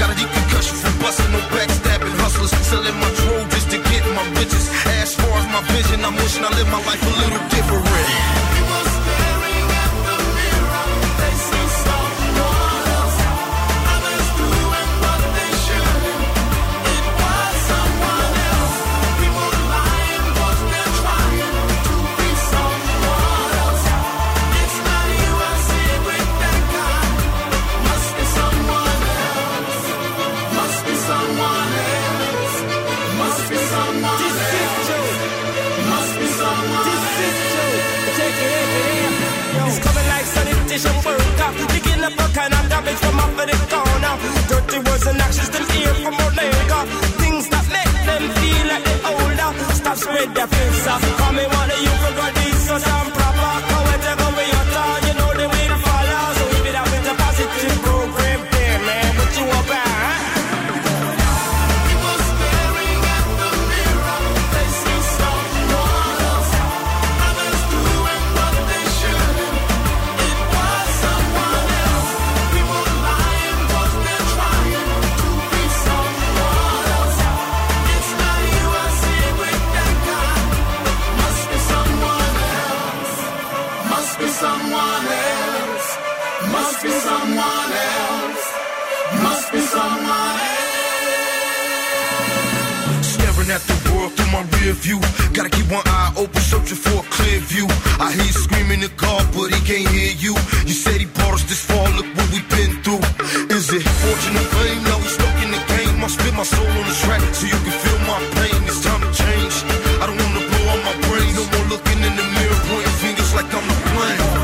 Got a deep concussion from busting no backstabbing hustlers, selling my drove just to get my riches. As far as my vision, I'm wishing I live my life a little different. All kind of garbage from off of the corner. Dirty words and actions them hear from Omega. Things that make them feel like they older. Stop spread their face off. Call me one of you for God, this was some rear view. Gotta keep one eye open, searching for a clear view. I hear you screaming at God, but he can't hear you. You said he brought us this far, look what we've been through. Is it fortune or fame? Now we stuck in the game. I spit my soul on the track so you can feel my pain. It's time to change. I don't wanna blow out my brain. No more looking in the mirror, pointing fingers like I'm the blame.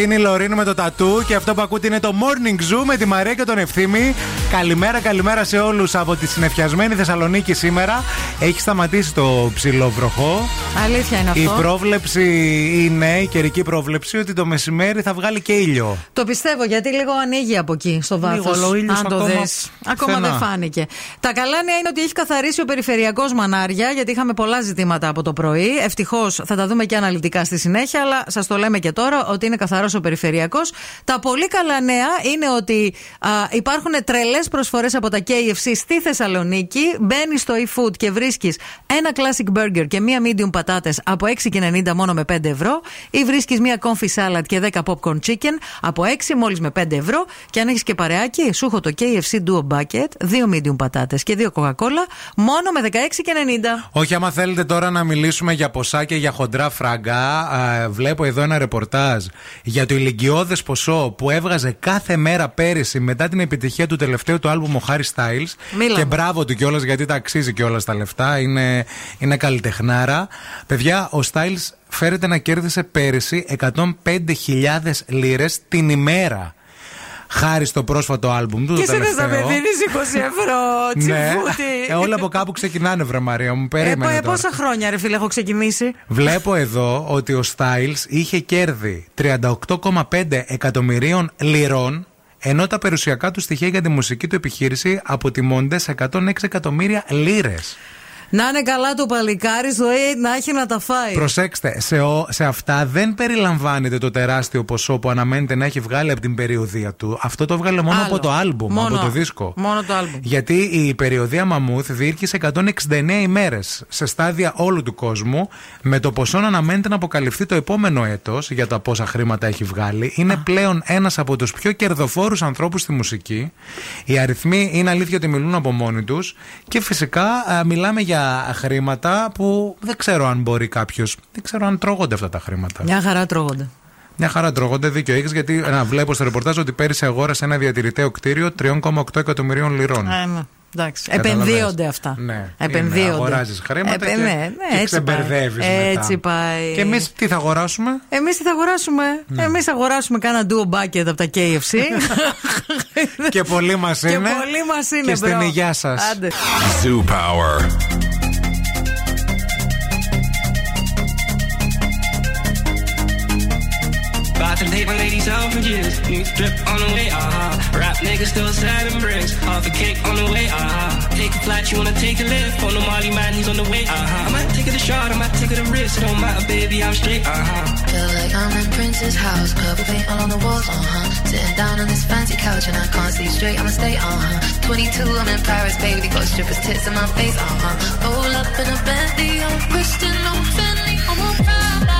Αυτή είναι η Λωρίν με το τατού και αυτό που ακούτε είναι το Morning Zoo με τη Μαρία και τον Ευθύμη. Καλημέρα, καλημέρα σε όλους από τη συνεφιασμένη Θεσσαλονίκη σήμερα. Έχει σταματήσει το ψηλό βροχό. Αλήθεια είναι Η αυτό. πρόβλεψη είναι, η καιρική πρόβλεψη, ότι το μεσημέρι θα βγάλει και ήλιο. Το πιστεύω γιατί λίγο ανοίγει από εκεί στο βάθος. Λίγο, αλλά ο ήλιος Αν το ακόμα δες. Ακόμα πουθενά. δεν φάνηκε. Τα καλά νέα είναι ότι έχει καθαρίσει ο περιφερειακός μανάρια γιατί είχαμε πολλά ζητήματα από το πρωί. Ευτυχώς θα τα δούμε και αναλυτικά στη συνέχεια, αλλά σας το λέμε και τώρα ότι είναι καθαρός ο περιφερειακός. Τα πολύ καλά νέα είναι ότι α, υπάρχουν τρελές προσφορές από τα KFC στη Θεσσαλονίκη. Μπαίνει στο eFood και βρίσκεις ένα classic burger και μία medium πατάτες από 6,90 μόνο με 5 ευρώ. Ή βρίσκεις μία confit salad και 10 popcorn chicken από 6 μόλις με 5 ευρώ. Και αν έχεις και παρεάκι, σου έχω το KFC Duo Bucket, δύο medium πατάτες και δύο Coca-Cola, μόνο με 16,90. Όχι, άμα θέλετε τώρα να μιλήσουμε για ποσά και για χοντρά φραγκά, α, βλέπω εδώ ένα ρεπορτάζ για το ηλικιώδες ποσό που έβγαζε κάθε μέρα πέρυσι μετά την επιτυχία του τελευταίου του άλμπουμ ο Harry Styles. Μίλα και μου. μπράβο του κιόλας γιατί τα αξίζει κιόλας τα λεφτά. Είναι, είναι καλλιτεχνάρα. Παιδιά, ο Styles φέρεται να κέρδισε πέρυσι 105.000 λίρες την ημέρα. Χάρη στο πρόσφατο άλμπουμ του. Και το εσύ δεν θα με τελευταίο. δίνει 20 ευρώ, Ναι. τσιφούτη. Ε, όλα από κάπου ξεκινάνε, βρε Μαρία μου. Ε, Περίμενε πο- τώρα. πόσα χρόνια, ρε φίλε, έχω ξεκινήσει; Βλέπω εδώ ότι ο Styles είχε κέρδη 38,5 εκατομμυρίων λιρών ενώ τα περιουσιακά του στοιχεία για τη μουσική του επιχείρηση αποτιμώνται σε 106 εκατομμύρια λίρες. Να είναι καλά το παλικάρι, ζωή να έχει να τα φάει. Προσέξτε, σε, ο- σε αυτά δεν περιλαμβάνεται το τεράστιο ποσό που αναμένεται να έχει βγάλει από την περιοδία του. Αυτό το έβγαλε μόνο Άλλο. από το άλμπουμ, Μόνο. από το δίσκο. Μόνο το άλμπουμ. Γιατί η περιοδία Μαμούθ διήρκησε 169 ημέρες σε στάδια όλου του κόσμου, με το ποσό να αναμένεται να αποκαλυφθεί το επόμενο έτος για τα πόσα χρήματα έχει βγάλει. Είναι πλέον ένας από τους πιο κερδοφόρους ανθρώπους στη μουσική. Οι αριθμοί είναι αλήθεια ότι μιλούν από μόνοι τους. Και φυσικά α, μιλάμε για χρήματα που δεν ξέρω αν μπορεί κάποιος. Δεν ξέρω αν τρώγονται αυτά τα χρήματα. Μια χαρά τρώγονται. Μια χαρά τρώγονται, δίκιο έχεις, γιατί να, βλέπω στο ρεπορτάζ ότι πέρυσι αγόρασε ένα διατηρηταίο κτίριο 3,8 εκατομμυρίων λιρών. Ε, ναι. Εντάξει. Καταλαβαίνεις. Επενδύονται αυτά. Ναι, Επενδύονται. Αγοράζεις χρήματα Επε- και, ναι, ναι, και έτσι ξεμπερδεύεις πάει. μετά. Έτσι πάει. Και εμείς τι θα αγοράσουμε; Εμείς τι θα αγοράσουμε; Ναι. Εμείς θα αγοράσουμε κάνα duo bucket από τα KFC. και πολύ μας Και είναι. πολύ μας είναι, Και στην μπρο. υγειά σας. Άντε. Zoo Power. Take my ladies out for. New strip on the way, ah. Rap niggas still sliding bricks. Half a cake on the way, ah. Take a flight, you wanna take a lift. On the Molly man, he's on the way, ah. I might take it a shot, I might take it a risk. It don't matter, baby, I'm straight, ah. Feel like I'm in Prince's house, purple paint all on the walls, uh huh. Sitting down on this fancy couch and I can't see straight, I'ma stay, uh huh. 22, I'm in Paris, baby, got strippers tits in my face, uh huh. Roll up in a Bentley, I'm Christian, no Fendi, I'm a Prada.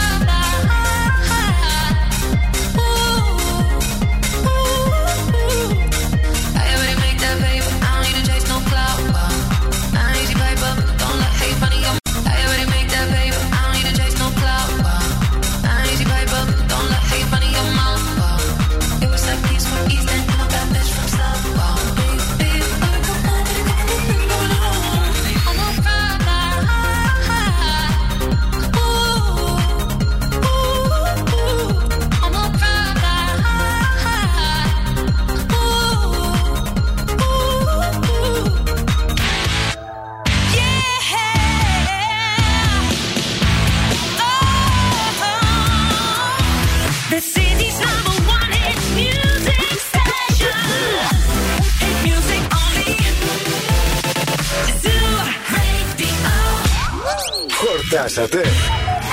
Χορτάσατε.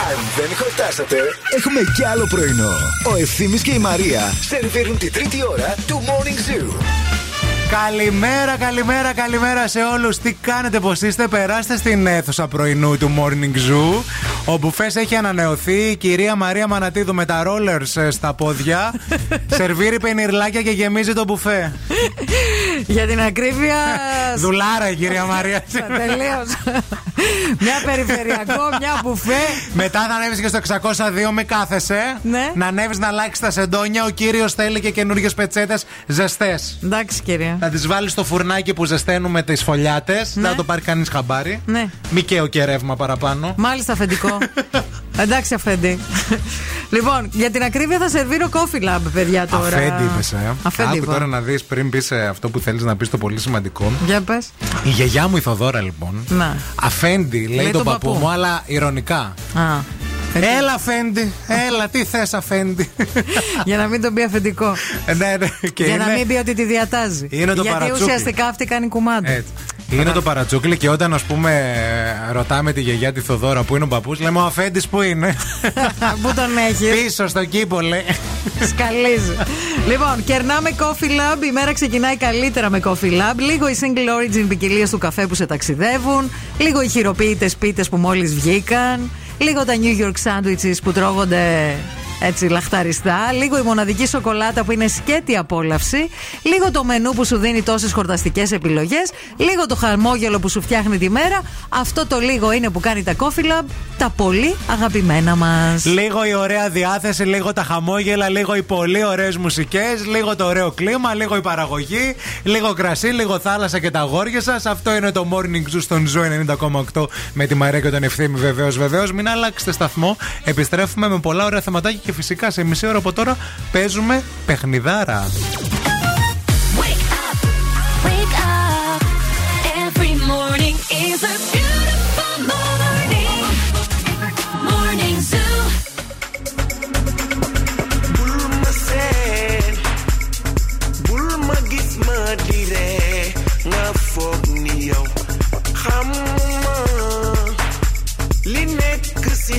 Αν δεν χορτάσατε, έχουμε κι άλλο πρωινό. Ο Ευθύμης και η Μαρία σερβίρουν τη τρίτη ώρα του Morning Zoo. Καλημέρα, καλημέρα, καλημέρα σε όλους. Τι κάνετε, πώς είστε, περάστε στην αίθουσα πρωινού του Morning Zoo. Ο μπουφέ έχει ανανεωθεί. Η κυρία Μαρία Μανατίδου με τα rollers στα πόδια. Σερβίρει πενιρλάκια και γεμίζει το μπουφέ. Για την ακρίβεια. Δουλάρα η κυρία Μαρία. Τελείως. μια περιφερειακό, μια μπουφέ. Μετά θα ανέβεις και στο 602, με κάθεσαι. Ναι. Να ανέβεις να αλλάξεις τα σεντόνια. Ο κύριος θέλει και καινούριε πετσέτες ζεστές. Εντάξει, κύριε. Να τις βάλεις στο φουρνάκι που ζεσταίνουμε τις φωλιάτες. Δεν θα το πάρει κανείς χαμπάρι. Ναι. Μη καίω και ρεύμα παραπάνω. Μάλιστα, αφεντικό. Εντάξει, αφέντη. λοιπόν, για την ακρίβεια θα σερβίρω coffee lab, παιδιά τώρα. Αφέντη είπες, ε. Αφέντη Άκου είπα. τώρα να δεις πριν πεις αυτό που θέλεις να πεις το πολύ σημαντικό. Για πες. Η γιαγιά μου η Θοδώρα λοιπόν. Να. Αφέντη, λέει, Λέει τον τον παππού παππού. μου, αλλά ηρωνικά. Α. Έλα, Αφέντη, έλα, τι θες, Αφέντη. Για να μην τον πει αφεντικό. Ε, ναι, ναι, και Για να είναι- μην πει ότι τη διατάζει. Είναι το Γιατί παρατσούκλι. ουσιαστικά αυτή κάνει κουμάντο. Έτσι. Είναι το παρατσούκλι και όταν ας πούμε ρωτάμε τη γιαγιά τη Θοδώρα που είναι ο παππούς, λέμε ο Αφέντης που είναι; Πού τον έχεις; Πίσω στο κήπο, λέει. Σκαλίζει. λοιπόν, κερνάμε Coffee Lab. Η μέρα ξεκινάει καλύτερα με Coffee Lab. Λίγο οι single origin ποικιλίες του καφέ που σε ταξιδεύουν. Λίγο οι χειροποίητες πίτες που μόλις βγήκαν. Λίγο τα New York sandwiches που τρώγονται έτσι λαχταριστά. Λίγο η μοναδική σοκολάτα που είναι σκέτη απόλαυση. Λίγο το μενού που σου δίνει τόσες χορταστικές επιλογές. Λίγο το χαμόγελο που σου φτιάχνει τη μέρα. Αυτό το λίγο είναι που κάνει τα Coffee Lab τα πολύ αγαπημένα μας. Λίγο η ωραία διάθεση, λίγο τα χαμόγελα, λίγο οι πολύ ωραίες μουσικές, λίγο το ωραίο κλίμα, λίγο η παραγωγή, λίγο κρασί, λίγο θάλασσα και τα αγόρια σας. Αυτό είναι το Morning Zoo στον Zoo 90,8 με τη Μαρία και τον Ευθύμη βεβαίως. Βεβαίως, μην αλλάξετε σταθμό. Επιστρέφουμε με πολλά ωραία θεματάκια και φυσικά σε μισή ώρα από τώρα παίζουμε παιχνιδάρα. Xamma, li nek si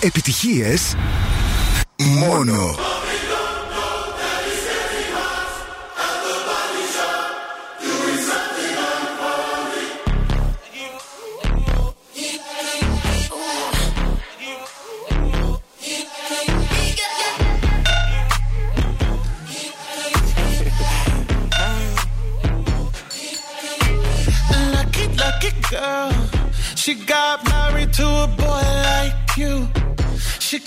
Επιτυχίες μόνο.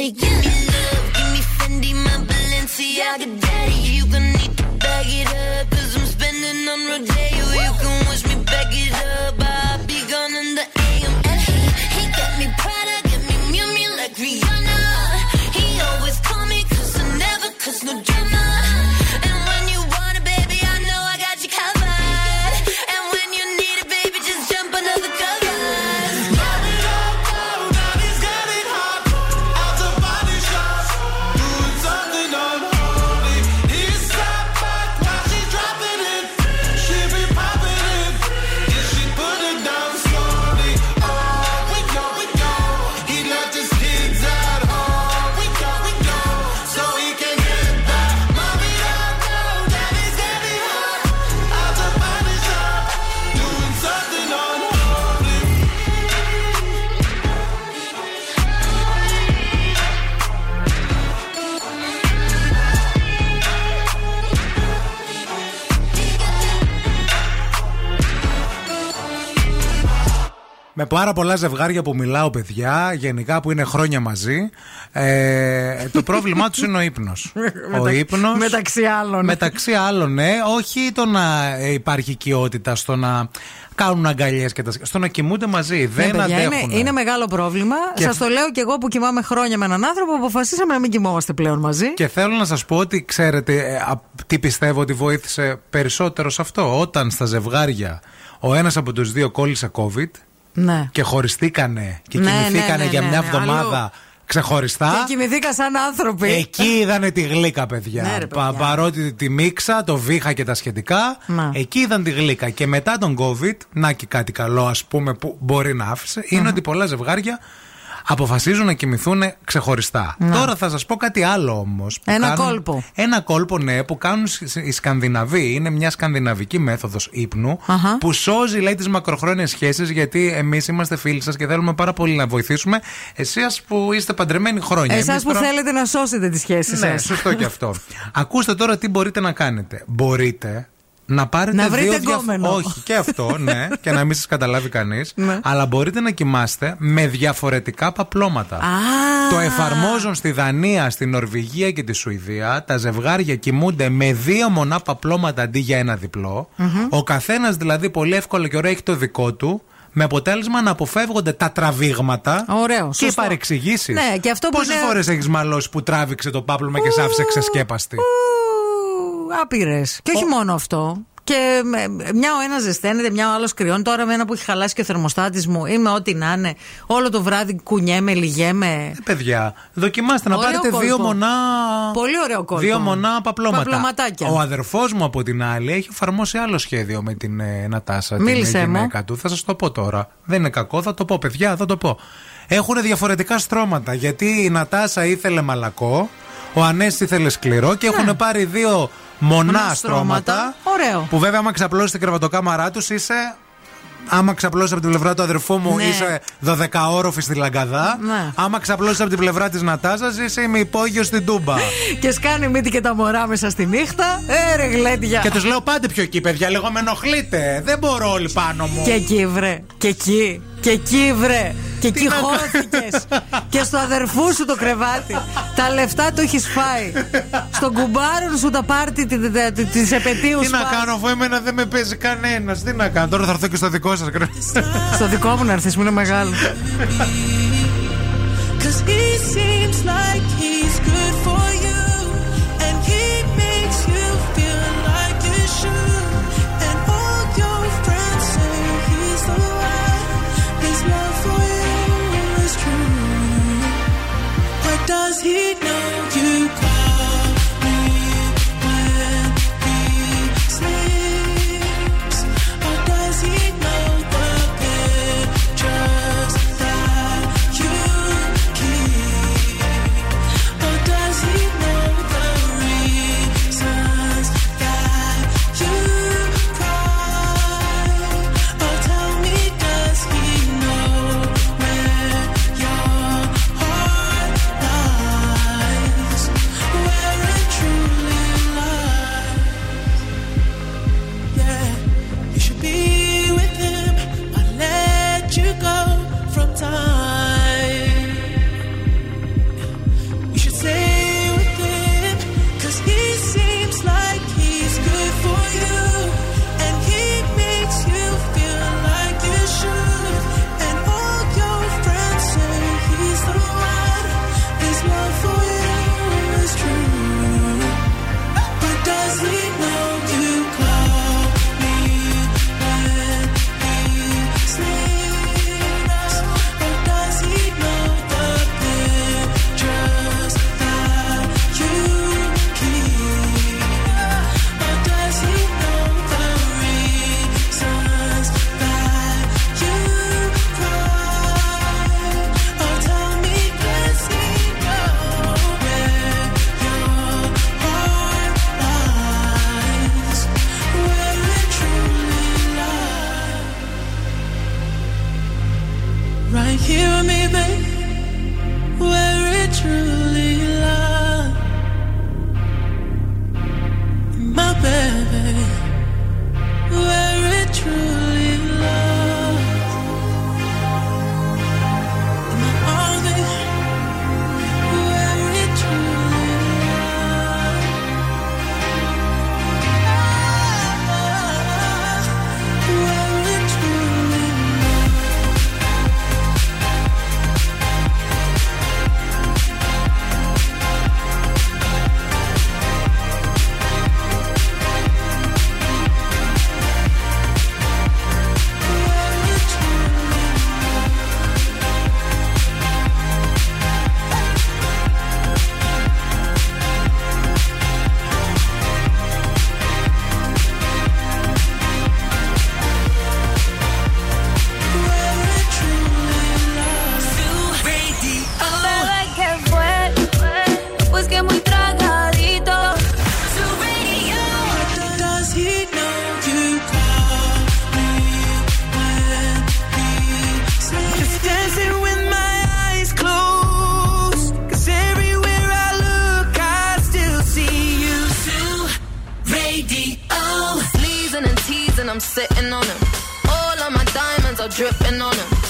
body. Give me πάρα πολλά ζευγάρια που μιλάω, παιδιά, γενικά που είναι χρόνια μαζί, ε, το πρόβλημά τους είναι ο ύπνος. ο Μετα- ύπνο. μεταξύ άλλων. Μεταξύ άλλων, ναι. Όχι το να ε, υπάρχει οικειότητα στο να κάνουν αγκαλιές και τα. στο να κοιμούνται μαζί. Ναι, Δεν παιδιά, αντέχουν. είναι, είναι μεγάλο πρόβλημα. Και- Σας το λέω και εγώ που κοιμάμαι χρόνια με έναν άνθρωπο, αποφασίσαμε να μην κοιμόμαστε πλέον μαζί. Και θέλω να σας πω ότι ξέρετε ε, α, τι πιστεύω ότι βοήθησε περισσότερο σε αυτό. Όταν στα ζευγάρια ο ένας από τους δύο κόλλησε COVID Ναι. και χωριστήκανε και Ναι, κοιμηθήκανε ναι, ναι, για ναι, μια ναι. εβδομάδα Αλλού. ξεχωριστά. Και κοιμηθήκα σαν άνθρωποι. Εκεί είδανε τη γλύκα, παιδιά. Ναι, ρε, παιδιά. Πα- παρότι τη μίξα, το βήχα και τα σχετικά, Να. εκεί είδαν τη γλύκα. Και μετά τον COVID, να και κάτι καλό, ας πούμε, που μπορεί να άφησε, είναι ότι πολλά ζευγάρια αποφασίζουν να κοιμηθούν ξεχωριστά. Να. Τώρα θα σας πω κάτι άλλο όμως. Ένα κόλπο. Ένα κόλπο, ναι, που κάνουν σ- οι Σκανδιναβοί. Είναι μια σκανδιναβική μέθοδος ύπνου Αχα. που σώζει, λέει, τις μακροχρόνιες σχέσεις. Γιατί εμείς είμαστε φίλοι σας και θέλουμε πάρα πολύ να βοηθήσουμε. Εσεί που είστε παντρεμένοι χρόνια. Εσάς Εμείς που τώρα- θέλετε να σώσετε τις σχέσεις ναι, σας. σωστό και αυτό. Ακούστε τώρα τι μπορείτε να κάνετε. Μπορείτε να πάρετε Να βρείτε δύο διαφ- γκόμενο. Όχι, και αυτό, ναι, και να μην σας καταλάβει κανείς. Ναι. Αλλά μπορείτε να κοιμάστε με διαφορετικά παπλώματα. Το εφαρμόζουν στη Δανία, στη Νορβηγία και τη Σουηδία. Τα ζευγάρια κοιμούνται με δύο μονά παπλώματα αντί για ένα διπλό. Μμμ. Ο καθένας δηλαδή πολύ εύκολα και ωραία έχει το δικό του. Με αποτέλεσμα να αποφεύγονται τα τραβήγματα Ωραίο, και οι σωστό. παρεξηγήσεις. Ναι, και αυτό που Πόσες είναι- φορές έχεις μαλώσει που τράβηξε το πάπλωμα και σ' άφησε ξεσκέπαστη; Άπειρες. Και όχι μόνο αυτό. Και με- μια ο ένας ζεσταίνεται, μια ο άλλος κρυώνει. Τώρα με ένα που έχει χαλάσει και ο θερμοστάτης μου, είμαι ό,τι να είναι. Όλο το βράδυ κουνιέμαι, λυγέμαι. Ε, Παιδιά, δοκιμάστε να Ωραίο πάρετε κόλπο. δύο μονά. Πολύ ωραίο κόλπο. Δύο μονά παπλώματα. Παπλωματάκια. Ο αδερφός μου από την άλλη έχει εφαρμόσει άλλο σχέδιο με την ε, Νατάσα. Μίλησέ την μου. γυναίκα του. Θα σας το πω τώρα. Δεν είναι κακό, θα το πω, παιδιά, θα το πω. Έχουν διαφορετικά στρώματα. Γιατί η Νατάσα ήθελε μαλακό, ο Ανέστη ήθελε σκληρό και έχουν πάρει δύο μονά Ναι. Μονά στρώματα. στρώματα. Ωραίο. Που βέβαια, άμα ξαπλώσει την κρεβατοκάμαρά τους, είσαι. Άμα ξαπλώσει από την πλευρά του αδερφού μου, Ναι. είσαι 12όροφη στη Λαγκαδά. Ναι. Άμα ξαπλώσει από την πλευρά της Νατάζας, είσαι με υπόγειος στην Τούμπα. Και σκάνει μύτη και τα μωρά μέσα στη νύχτα. Ε, ρε γλέντια. και τους λέω πάντε πιο εκεί, παιδιά, λίγο με ενοχλείτε. Δεν μπορώ όλοι πάνω μου. Και εκεί βρε. Και εκεί. Και εκεί βρε. Και εκεί να χώθηκες. και στο αδερφού σου το κρεβάτι. τα λεφτά το έχεις φάει. Στον κουμπάρο σου τα πάρτι τη επαιτίους Τι σου. να κάνω, αφού εμένα δεν με παίζει κανένας. Τι να κάνω, τώρα θα έρθω και στο δικό σας. Στο δικό μου να έρθεις, μου είναι μεγάλο. Cause he seems like he's good for you. Does he know and T's and I'm sitting on them. All of my diamonds are dripping on them.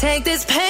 Take this pain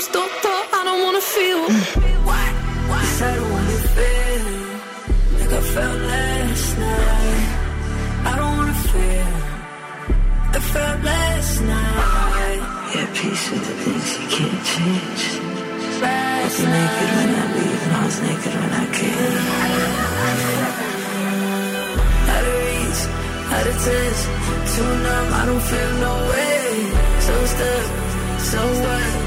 my symptoms, doctor. I don't wanna feel. What? Cause I don't wanna feel like I felt last night. I don't wanna feel like I felt last night. Yeah, peace with the things you can't change. I was naked when I leave, and I was naked when I came. Out of reach, out of touch, too numb, I don't feel no way. So stuck, so what?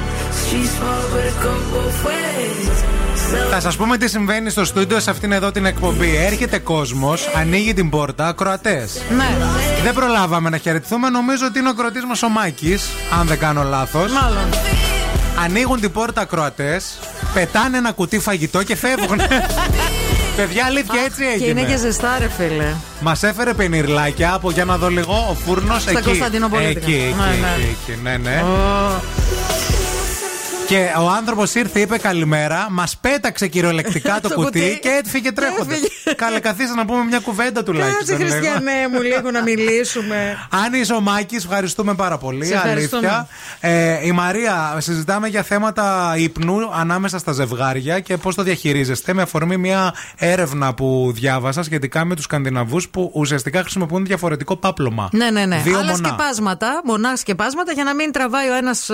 Θα σας πούμε τι συμβαίνει στο στούντιο σε αυτήν εδώ την εκπομπή. Έρχεται κόσμος, ανοίγει την πόρτα, ακροατές. Ναι. Δεν προλάβαμε να χαιρετηθούμε. Νομίζω ότι είναι ο κροτή μας ο Μάκης, αν δεν κάνω λάθος. Μάλλον. Ανοίγουν την πόρτα ακροατές, πετάνε ένα κουτί φαγητό και φεύγουν. Παιδιά, αλήθεια έτσι Και είναι και έγινε. ζεστά, ρε φίλε. Μας έφερε πενιρλάκια από για να δω λίγο ο φούρνος εκεί. Κωνσταντινοπολίτικα. Εκεί, εκεί, Ναι, ναι. εκεί, εκεί, ναι, ναι. Και ο άνθρωπος ήρθε, είπε καλημέρα, μας πέταξε κυριολεκτικά το Το κουτί, κουτί. και έφυγε τρέχοντας. Καλέ, καθίστε να πούμε μια κουβέντα τουλάχιστον. Κάτσε, λίγο. Χριστιανέ μου, λίγο να μιλήσουμε. Αν είσαι ο Μάκης, ευχαριστούμε πάρα πολύ. Σε ευχαριστούμε. Αλήθεια. Ε, η Μαρία, συζητάμε για θέματα ύπνου ανάμεσα στα ζευγάρια και πώς το διαχειρίζεστε με αφορμή μια έρευνα που διάβασα σχετικά με τους Σκανδιναβούς που ουσιαστικά χρησιμοποιούν διαφορετικό πάπλωμα. Ναι, ναι, ναι. Δύο Άλλα μονά. σκεπάσματα, μονά σκεπάσματα για να μην τραβάει ο ένας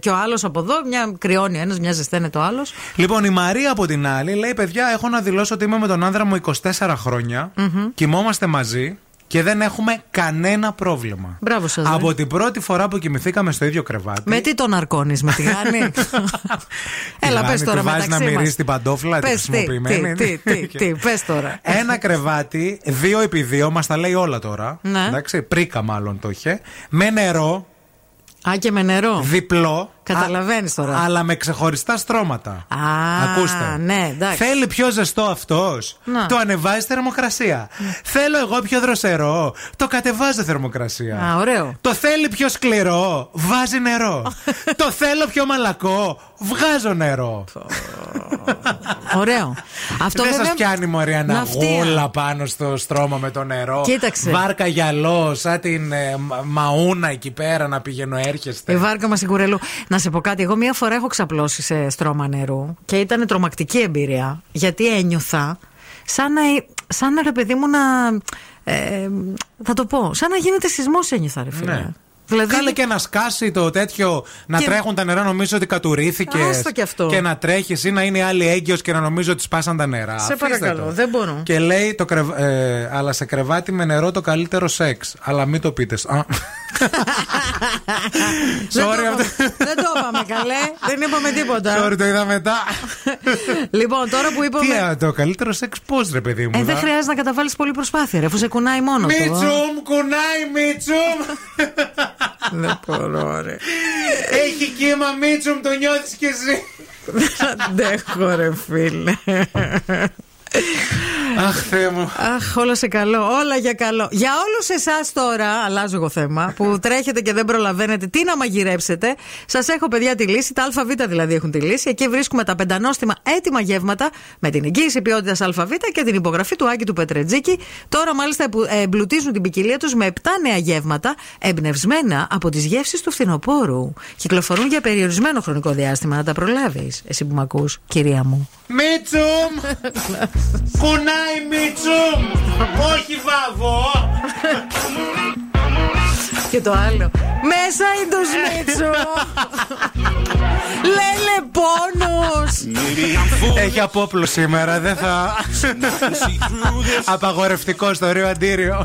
και ο άλλος από εδώ. Μια κρυώνει ο ένας, μια ζεσταίνεται ο άλλος. Λοιπόν, η Μαρία από την άλλη λέει: Παιδιά, έχω να δηλώσω ότι είμαι με τον άνδρα μου 24 χρόνια. Κοιμόμαστε μαζί και δεν έχουμε κανένα πρόβλημα. Μπράβο σας. Από την πρώτη φορά που κοιμηθήκαμε στο ίδιο κρεβάτι. Με τι τον αρκώνεις, με τη γάνη. Έλα, Τη πες Γάνη τώρα τη βάζει μεταξύ να μας. μυρίσει την παντόφλα, τη Πες τι, χρησιμοποιημένη. Τι, τι, τι, τι, πες τώρα. Ένα κρεβάτι, δύο επί δύο, μας τα λέει όλα τώρα. Ναι. Εντάξει, πρίκα μάλλον το είχε. Με νερό, Α, και με νερό. διπλό. Καταλαβαίνεις τώρα. α- Αλλά με ξεχωριστά στρώματα. Α, Ακούστε. ναι, εντάξει. Θέλει πιο ζεστό αυτός. Να. Το ανεβάζει θερμοκρασία. Θέλω εγώ πιο δροσερό. Το κατεβάζω θερμοκρασία. Α, ωραίο. Το θέλει πιο σκληρό. Βάζει νερό. το θέλω πιο μαλακό. Βγάζω νερό. Ωραίο. Αυτό Δεν βέβαια- σα πιάνει μωρή Ναυτία. αναγούλα πάνω στο στρώμα με το νερό. Κοίταξε. Βάρκα γυαλό, σαν την ε, μα- μαούνα εκεί πέρα να πηγαίνω έρχεστε. Η βάρκα μας κουρελού. Να σε πω κάτι. Εγώ μία φορά έχω ξαπλώσει σε στρώμα νερού και ήταν τρομακτική εμπειρία. Γιατί ένιωθα σαν να, σαν να ρε παιδί μου να. ε, θα το πω. Σαν να γίνεται σεισμός ένιωθα, ρε φίλε. Ναι. Δηλαδή- Κάλε και να σκάσει το τέτοιο, να Και- τρέχουν τα νερά, νομίζω ότι κατουρίθηκε. Άστο κι αυτό. Και να τρέχεις ή να είναι η άλλη έγκυος και να νομίζω ότι σπάσαν τα νερά. Σε Αφήστε παρακαλώ, το. δεν μπορώ. Και λέει, το κρεβ- ε, αλλά σε κρεβάτι με νερό το καλύτερο σεξ. Αλλά μην το πείτε. Α, Δεν το Sorry, είπαμε- αυτό- Δεν το είπαμε καλέ. Δεν είπαμε τίποτα. Sorry, το είδα μετά. Λοιπόν, τώρα που Τι, είπαμε. α, το καλύτερο σεξ πώς, ρε παιδί μου. Ε, δεν δα- χρειάζεται να καταβάλεις πολύ προσπάθεια, ρε, αφού σε κουνάει μόνο του. Μίτσουμ, κουνάει Μίτσουμ. Δεν μπορώ, ρε. Έχει κύμα Μίτσουμ, το νιώθεις κι εσύ. Αντέχω, ρε φίλε. Αχ, Θεέ μου. Αχ, όλα σε καλό. Όλα για καλό. Για όλους εσάς τώρα, αλλάζω εγώ θέμα, που τρέχετε και δεν προλαβαίνετε τι να μαγειρέψετε, σας έχω παιδιά τη λύση. Τα ΑΒ δηλαδή έχουν τη λύση. Εκεί βρίσκουμε τα πεντανόστιμα έτοιμα γεύματα με την εγγύηση ποιότητας ΑΒ και την υπογραφή του Άκη του Πετρετζίκη. Τώρα μάλιστα που- ε, εμπλουτίζουν την ποικιλία τους με 7 νέα γεύματα εμπνευσμένα από τις γεύσεις του φθινοπόρου. Κυκλοφορούν για περιορισμένο χρονικό διάστημα. Να τα προλάβεις. Εσύ που με ακούς, κυρία μου. Μίτσουμ! Κουνάει Μίτσουμ! Όχι βάβο! Και το άλλο. Μέσα είναι το σμίτσο. Λέλε πόνος. Έχει απόπλο σήμερα, δεν θα. Απαγορευτικό στο Ρίο Αντίριο.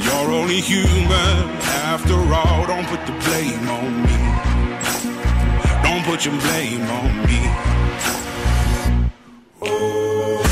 You're only human after all. Don't put the blame on me. Don't put your blame on me. Some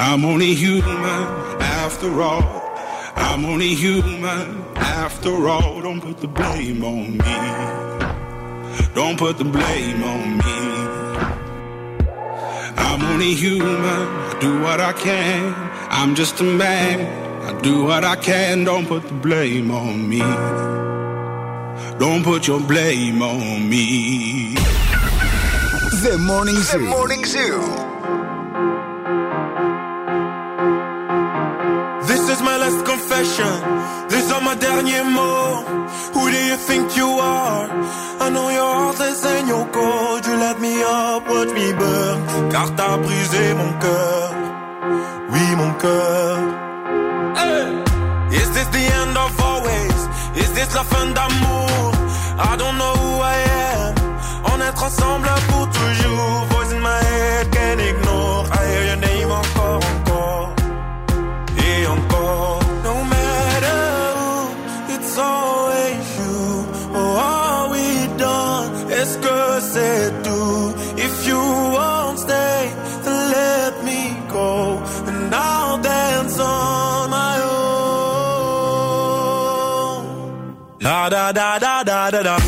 I'm only human after all. I'm only human after all. Don't put the blame on me. Don't put the blame on me. I'm only human. I do what I can. I'm just a man. I do what I can. Don't put the blame on me. Don't put your blame on me. The Morning Zoo. The Morning Zoo. Confession. These are my derniers mots. Who do you think you are? I know your heartless and your cold. You let me up, watch me burn. Car t'as brisé mon cœur. Oui, mon cœur. Hey! Is this the end of always? Is this la fin d'amour? I don't know who I am. On est ensemble da da da da da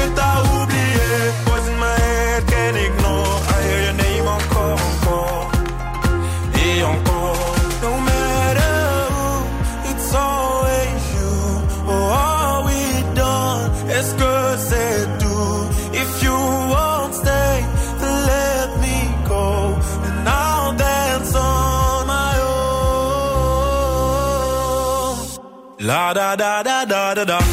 da da da da da da.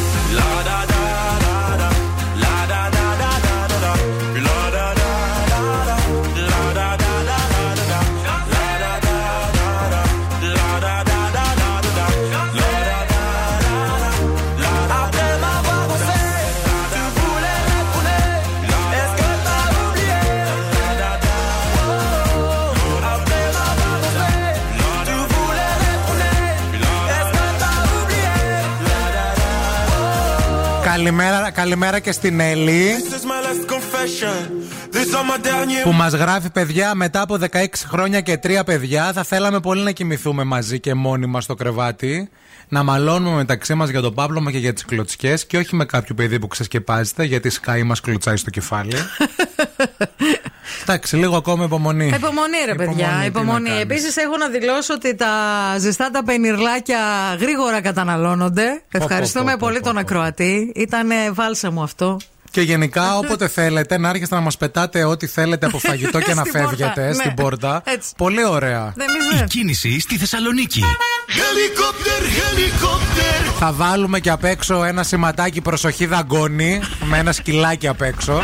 Καλημέρα, καλημέρα και στην Έλλη This is my last confession. These are my dernier που μας γράφει παιδιά μετά από 16 χρόνια και τρία παιδιά θα θέλαμε πολύ να κοιμηθούμε μαζί και μόνοι μας στο κρεβάτι να μαλώνουμε μεταξύ μας για το πάπλωμα και για τις κλωτσιές και όχι με κάποιο παιδί που ξεσκεπάζεται γιατί σκάει μας κλωτσάει στο κεφάλι Εντάξει, λίγο ακόμα υπομονή. Υπομονή, ρε παιδιά. τι να Υπομονή. κάνεις. Επίσης, έχω να δηλώσω ότι τα ζεστά τα πενιρλάκια γρήγορα καταναλώνονται. Ευχαριστούμε πω, πω, πολύ τον ακροατή. Ήταν βάλσαμο αυτό. Και γενικά, όποτε θέλετε, να έρχεστε να μας πετάτε ό,τι θέλετε από φαγητό και να Στην πόρτα, φεύγετε ναι. στην πόρτα. Έτσι. Πολύ ωραία. Δεν εμείς, ναι. Κίνηση στη Θεσσαλονίκη. Helicopter, helicopter. Θα βάλουμε και απ' έξω ένα σηματάκι προσοχή δαγκώνει με ένα σκυλάκι απ' έξω.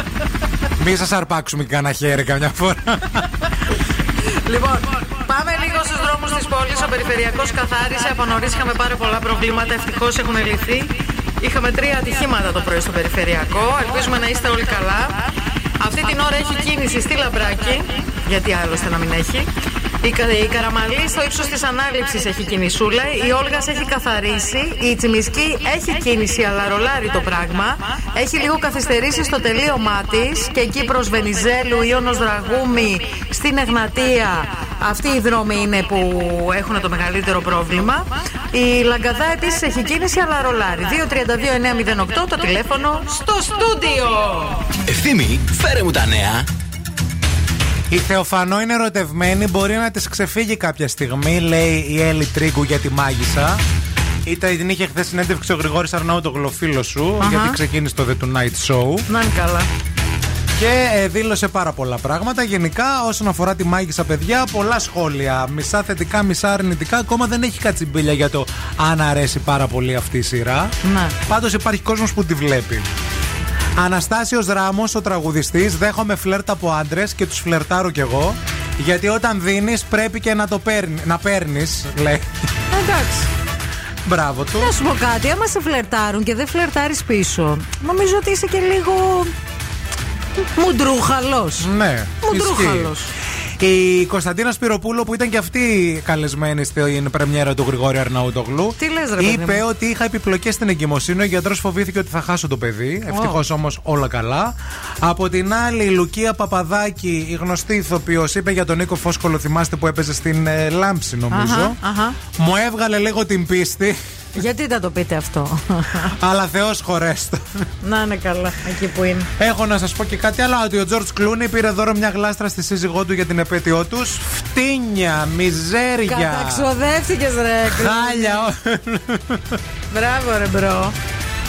Μη σας αρπάξουμε και κανένα χέρι καμιά φορά. Λοιπόν, πάμε λίγο στους δρόμους της πόλης. Ο περιφερειακός καθάρισε. Από νωρίς είχαμε πάρα πολλά προβλήματα. Ευτυχώς έχουν λυθεί. Είχαμε τρία ατυχήματα το πρωί στο περιφερειακό. Ελπίζουμε να είστε όλοι καλά. Αυτή την ώρα έχει κίνηση στη Λαμπράκη. Γιατί άλλωστε να μην έχει. Η, Κα- η Καραμαλή στο ύψος της ανάληψης έχει κινησούλα. Η Όλγας έχει καθαρίσει. Η Τσιμισκή έχει κίνηση, αλλά ρολάρει το πράγμα. Έχει λίγο καθυστερήσει στο τελείωμά της. Και εκεί προς Βενιζέλου, Ιώνος Δραγούμη, στην Εγνατία. Αυτοί οι δρόμοι είναι που έχουν το μεγαλύτερο πρόβλημα. Η Λαγκαδά επίσης έχει κίνηση, αλλά ρολάρει. 232-908 το τηλέφωνο στο στούντιο. Ευθύμη, φέρε μου τα νέα. Η Θεοφανό είναι ερωτευμένη, μπορεί να της ξεφύγει κάποια στιγμή, λέει η Έλλη Τρίγκου για τη μάγισσα. Είτε την είχε χθες συνέντευξη ο Γρηγόρης Αρναούτογλου, φίλο σου, Αχα. γιατί ξεκίνησε το The Tonight Show. Να είναι καλά. Και ε, δήλωσε πάρα πολλά πράγματα. Γενικά, όσον αφορά τη μάγισσα, παιδιά, πολλά σχόλια. Μισά θετικά, μισά αρνητικά. Ακόμα δεν έχει κατσιμπίλια για το αν αρέσει πάρα πολύ αυτή η σειρά. Ναι. Πάντως υπάρχει κόσμος που τη βλέπει. Αναστάσιος Ράμος, ο τραγουδιστής, δέχομαι φλερτ από άντρες και τους φλερτάρω κι εγώ. Γιατί όταν δίνεις, πρέπει και να το παίρνει. Να παίρνεις, λέει. Εντάξει. Μπράβο του. Να σου πω κάτι, άμα σε φλερτάρουν και δεν φλερτάρεις πίσω, νομίζω ότι είσαι και λίγο. μουντρούχαλος. Ναι, Μουντρούχαλος. Ισχύει. Η Κωνσταντίνα Σπυροπούλου, που ήταν και αυτή καλεσμένη στην πρεμιέρα του Γρηγόρη Αρναούτογλου, Τι λες, ρε παιδί είπε μου; ότι είχα επιπλοκές στην εγκυμοσύνη. Ο γιατρός φοβήθηκε ότι θα χάσω το παιδί. Ευτυχώς όμως όλα καλά. Από την άλλη, η Λουκία Παπαδάκη, η γνωστή ηθοποιός, είπε για τον Νίκο Φόσκολο, θυμάστε που έπαιζε στην ε, Λάμψη, νομίζω. Αχα, αχα. Μου έβγαλε λίγο την πίστη, Γιατί θα το πείτε αυτό; αλλά Θεός σχωρέσ' τον. να είναι καλά, εκεί που είναι. Έχω να σας πω και κάτι άλλο: ότι ο Τζορτ Κλούνι πήρε δώρο μια γλάστρα στη σύζυγό του για την επέτειό τους. Φτήνια, μιζέρια. Καταξοδεύτηκες ρε. Χάλια. Μπράβο ρε bro.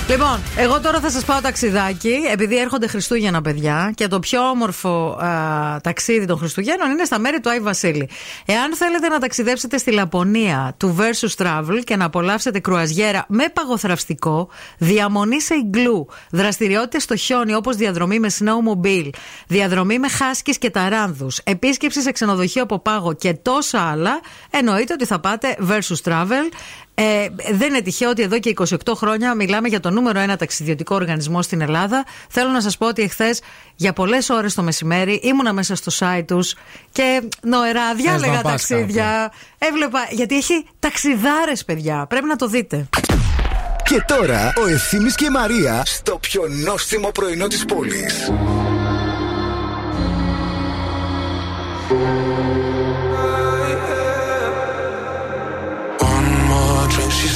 Λοιπόν, εγώ τώρα θα σας πάω ταξιδάκι, επειδή έρχονται Χριστούγεννα, παιδιά, και το πιο όμορφο α, ταξίδι των Χριστουγέννων είναι στα μέρη του Άι Βασίλη. Εάν θέλετε να ταξιδέψετε στη Λαπωνία του Versus Travel και να απολαύσετε κρουαζιέρα με παγοθραυστικό, διαμονή σε iglu, δραστηριότητες στο χιόνι όπως διαδρομή με snowmobile, διαδρομή με χάσκις και ταράνδους, επίσκεψη σε ξενοδοχείο από πάγο και τόσα άλλα, εννοείται ότι θα πάτε Versus Travel. Ε, δεν είναι τυχαίο ότι εδώ και 28 χρόνια μιλάμε για το νούμερο ένα ταξιδιωτικό οργανισμό στην Ελλάδα. Θέλω να σας πω ότι εχθές για πολλές ώρες το μεσημέρι ήμουνα μέσα στο site τους και νοερά διάλεγα να πας ταξίδια. Έβλεπα, γιατί έχει ταξιδάρες, παιδιά. Πρέπει να το δείτε. Και τώρα ο Ευθύμης και η Μαρία στο πιο νόστιμο πρωινό της πόλης.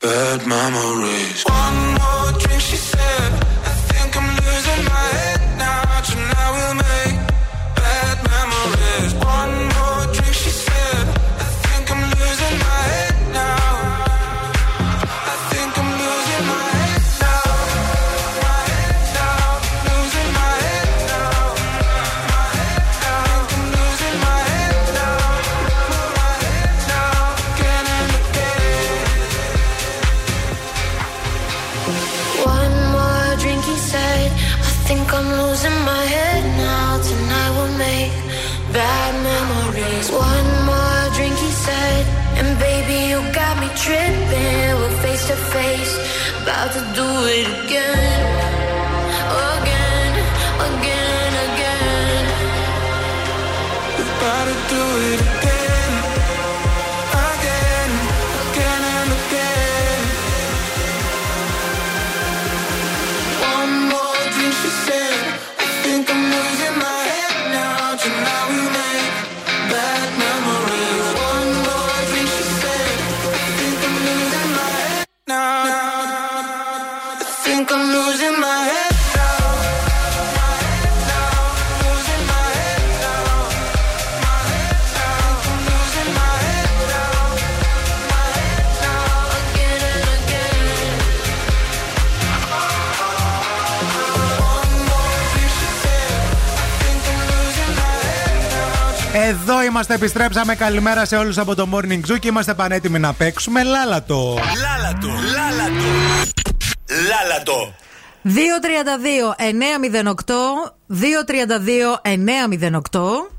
Bad memories. One more about to do it Εδώ είμαστε, επιστρέψαμε. Καλημέρα σε όλους από το Morning Zoo και είμαστε πανέτοιμοι να παίξουμε λάλατο. Λάλατο, λάλατο. Λάλατο. 232-908 232-908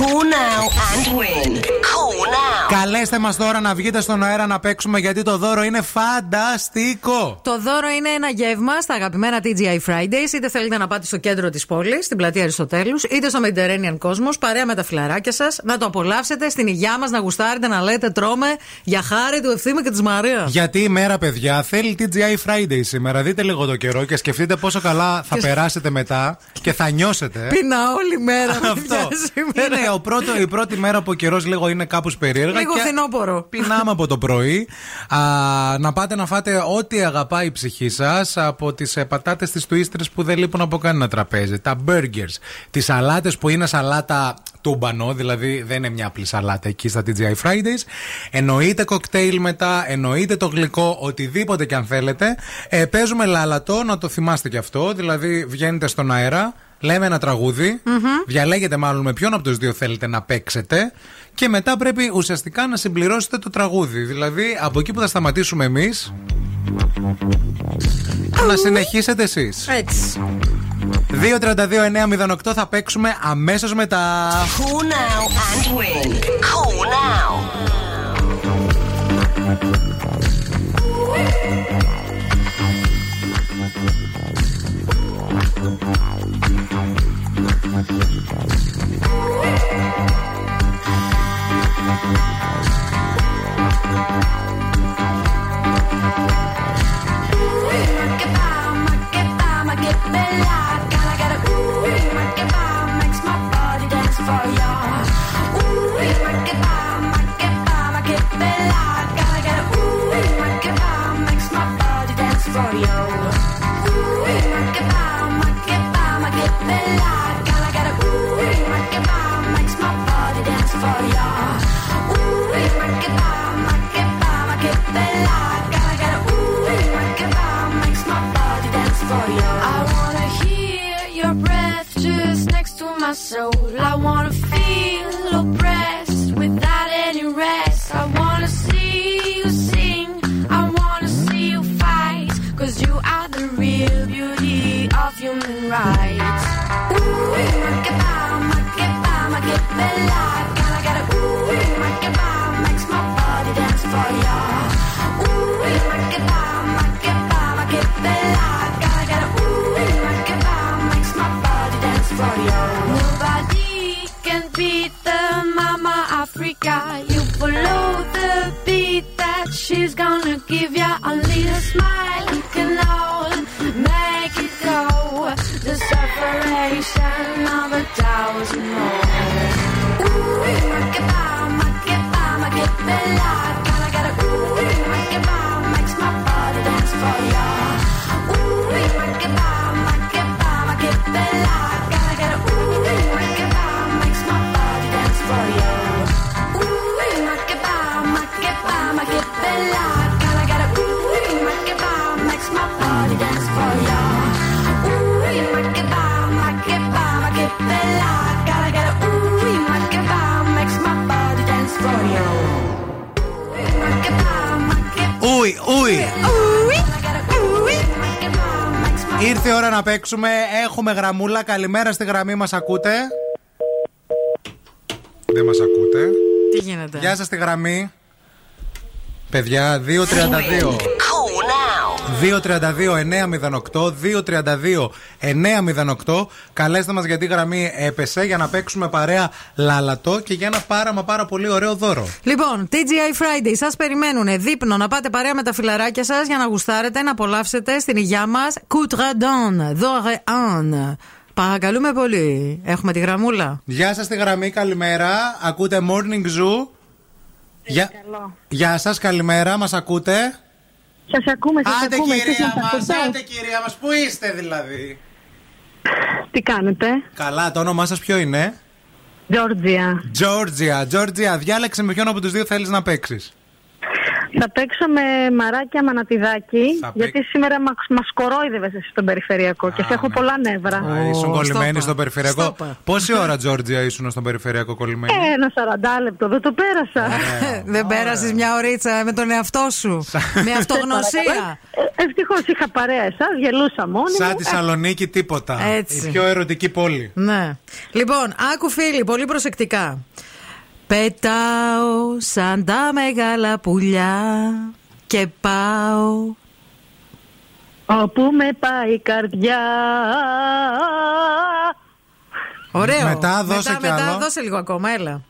Call now and win. Call now. Καλέστε μας τώρα να βγείτε στον αέρα να παίξουμε γιατί το δώρο είναι φανταστικό. Το δώρο είναι ένα γεύμα στα αγαπημένα TGI Fridays. Είτε θέλετε να πάτε στο κέντρο της πόλης, στην πλατεία Αριστοτέλους, είτε στο Mediterranean Cosmos, παρέα με τα φιλαράκια σας, να το απολαύσετε στην υγειά μας, να γουστάρετε, να λέτε τρώμε για χάρη του ευθύμη και της Μαρίας. Γιατί η μέρα, παιδιά, θέλει TGI Friday σήμερα. Δείτε λίγο το καιρό και σκεφτείτε πόσο καλά θα Και- περάσετε μετά και θα νιώσετε. Πίνα όλη μέρα. Αυτό. παιδιά, σήμερα. Είναι ο πρώτο, η πρώτη μέρα που ο καιρός λίγο είναι κάπως περίεργα. Λίγο και φθινόπορο. Πεινάμε από το πρωί. Α, να πάτε να φάτε ό,τι αγαπάει η ψυχή σας από τις ε, πατάτες της τουίστρε που δεν λείπουν από κανένα τραπέζι. Τα burgers. Τις σαλάτες που είναι σαλάτα τούμπανο, δηλαδή δεν είναι μια απλή σαλάτα εκεί στα TGI Fridays. Εννοείται κοκτέιλ μετά, εννοείται το γλυκό, οτιδήποτε και αν θέλετε. Ε, παίζουμε λάλατο, να το θυμάστε κι αυτό. Δηλαδή βγαίνετε στον αέρα, λέμε ένα τραγούδι, διαλέγετε μάλλον με ποιον από τους δύο θέλετε να παίξετε και μετά πρέπει ουσιαστικά να συμπληρώσετε το τραγούδι. Δηλαδή από εκεί που θα σταματήσουμε εμείς. Να συνεχίσετε εσείς. Έτσι. 2-32-908 θα παίξουμε αμέσως μετά. Call now and win. Call now; not everybody. Soul. I wanna feel Ήρθε η ώρα να παίξουμε. Έχουμε γραμμούλα. Καλημέρα στη γραμμή μας ακούτε; Δεν μας ακούτε. Τι γίνεται; Γεια σας στη γραμμή. Παιδιά, 232. 232-908, 232-908. Καλέστε μας γιατί η γραμμή έπεσε για να παίξουμε παρέα λαλατό και για ένα πάρα μα πάρα πολύ ωραίο δώρο. Λοιπόν, TGI Friday, σας περιμένουν δείπνο να πάτε παρέα με τα φιλαράκια σας για να γουστάρετε, να απολαύσετε στην υγειά μας. Coutradon, δωρεάν. Παρακαλούμε πολύ. Έχουμε τη γραμμούλα. Γεια σας στη γραμμή, καλημέρα. Ακούτε Morning Zoo; Γεια, Γεια σας, καλημέρα, μας ακούτε; Σας ακούμε, σας Άντε ακούμε. κυρία Εσείς μας μας, ακούτε; άντε κυρία μας, πού είστε δηλαδή; Τι κάνετε, Καλά, το όνομά σας ποιο είναι; Τζόρτζια. Τζόρτζια, Τζόρτζια, διάλεξε με ποιον από τους δύο θέλεις να παίξεις. Θα παίξω με μαράκια μανατιδάκι, Θα γιατί σήμερα μας μας κορόιδευες εσύ στον περιφερειακό και σε έχω πολλά νεύρα. Α, ήσουν κολλημένη στο περιφερειακό. Στόπα. Πόση ώρα, Τζόρτζια, ήσουν στον περιφερειακό κολλημένη; Ε, ένα 40 λεπτό, δεν το πέρασα. Δεν πέρασες μια ωρίτσα με τον εαυτό σου. με αυτογνωσία. Ευτυχώς είχα παρέα εσάς, γελούσα μόνη Σαν μου. τη Σαλονίκη τίποτα. Έτσι. Η πιο ερωτική πόλη. Ναι. Λοιπόν, άκου φίλοι, πολύ προσεκτικά. Πετάω σαν τα μεγάλα πουλιά και πάω. Όπου με πάει η καρδιά. Ωραίο. Μετά δώσε μετά, κι μετά άλλο. δώσε λίγο ακόμα, έλα.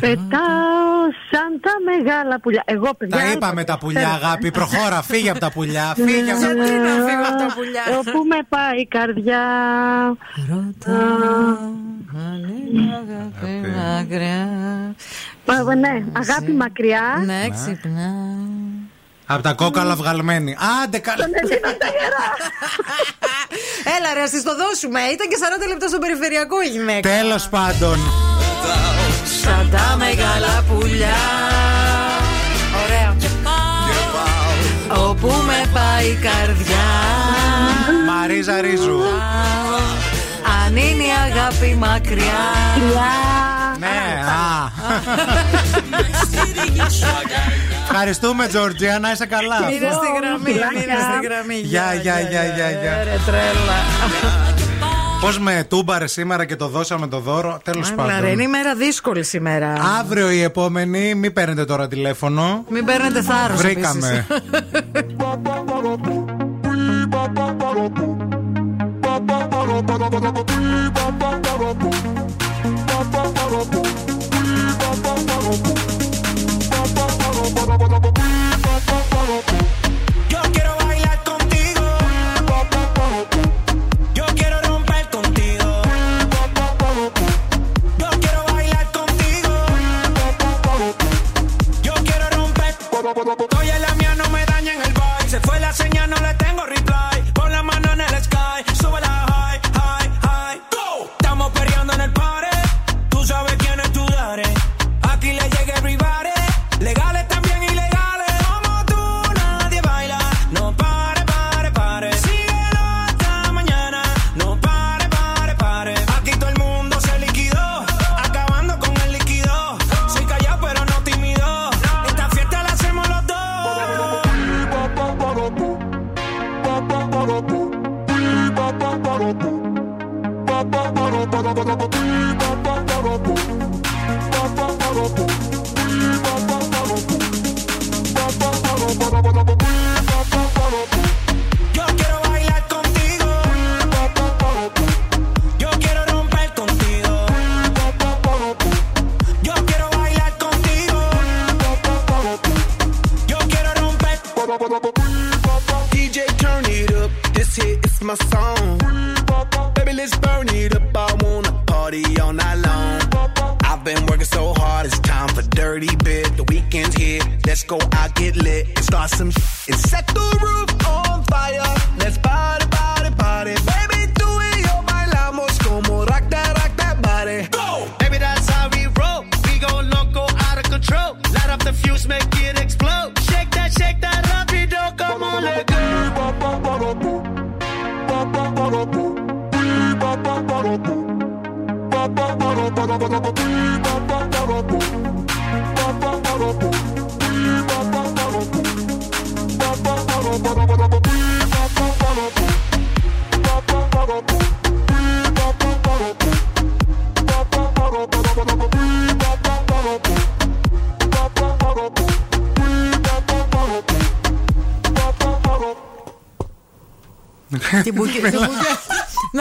Πετάω σαν τα μεγάλα πουλιά. Εγώ, παιδιά. Τα είπαμε τα πουλιά, αγάπη. Προχώρα, φύγε από τα πουλιά. Φύγε από τα Γιατί πουλιά. να φύγω από τα πουλιά; Όπου με πάει η καρδιά. Μα, Ναι, αγάπη μακριά. Ναι, ξυπνά. Από τα κόκαλα βγαλμένη. Άντε καλά. Έλα ρε, ας της το δώσουμε. Ήταν και 40 λεπτά στο περιφερειακό η γυναίκα. Τέλος πάντων. Σαν τα μεγάλα πουλιά. Ωραία. Όπου με πάει η καρδιά. Μαρίζα Ρίζου. Αν είναι η αγάπη μακριά. Ναι, α. Ευχαριστούμε, Τζόρτζια, να είσαι καλά. Μείνε στη γραμμή, μείνε στη γραμμή. Γεια, γεια, γεια, γεια, γεια. Ρε τρέλα. Πώς με τούμπαρε σήμερα και το δώσαμε το δώρο; Τέλος Έλα, ρε, είναι πάντων. ημέρα δύσκολη σήμερα. Αύριο η επόμενη, μην παίρνετε τώρα τηλέφωνο. Μην παίρνετε θάρρος Βρήκαμε. ba ba ba ba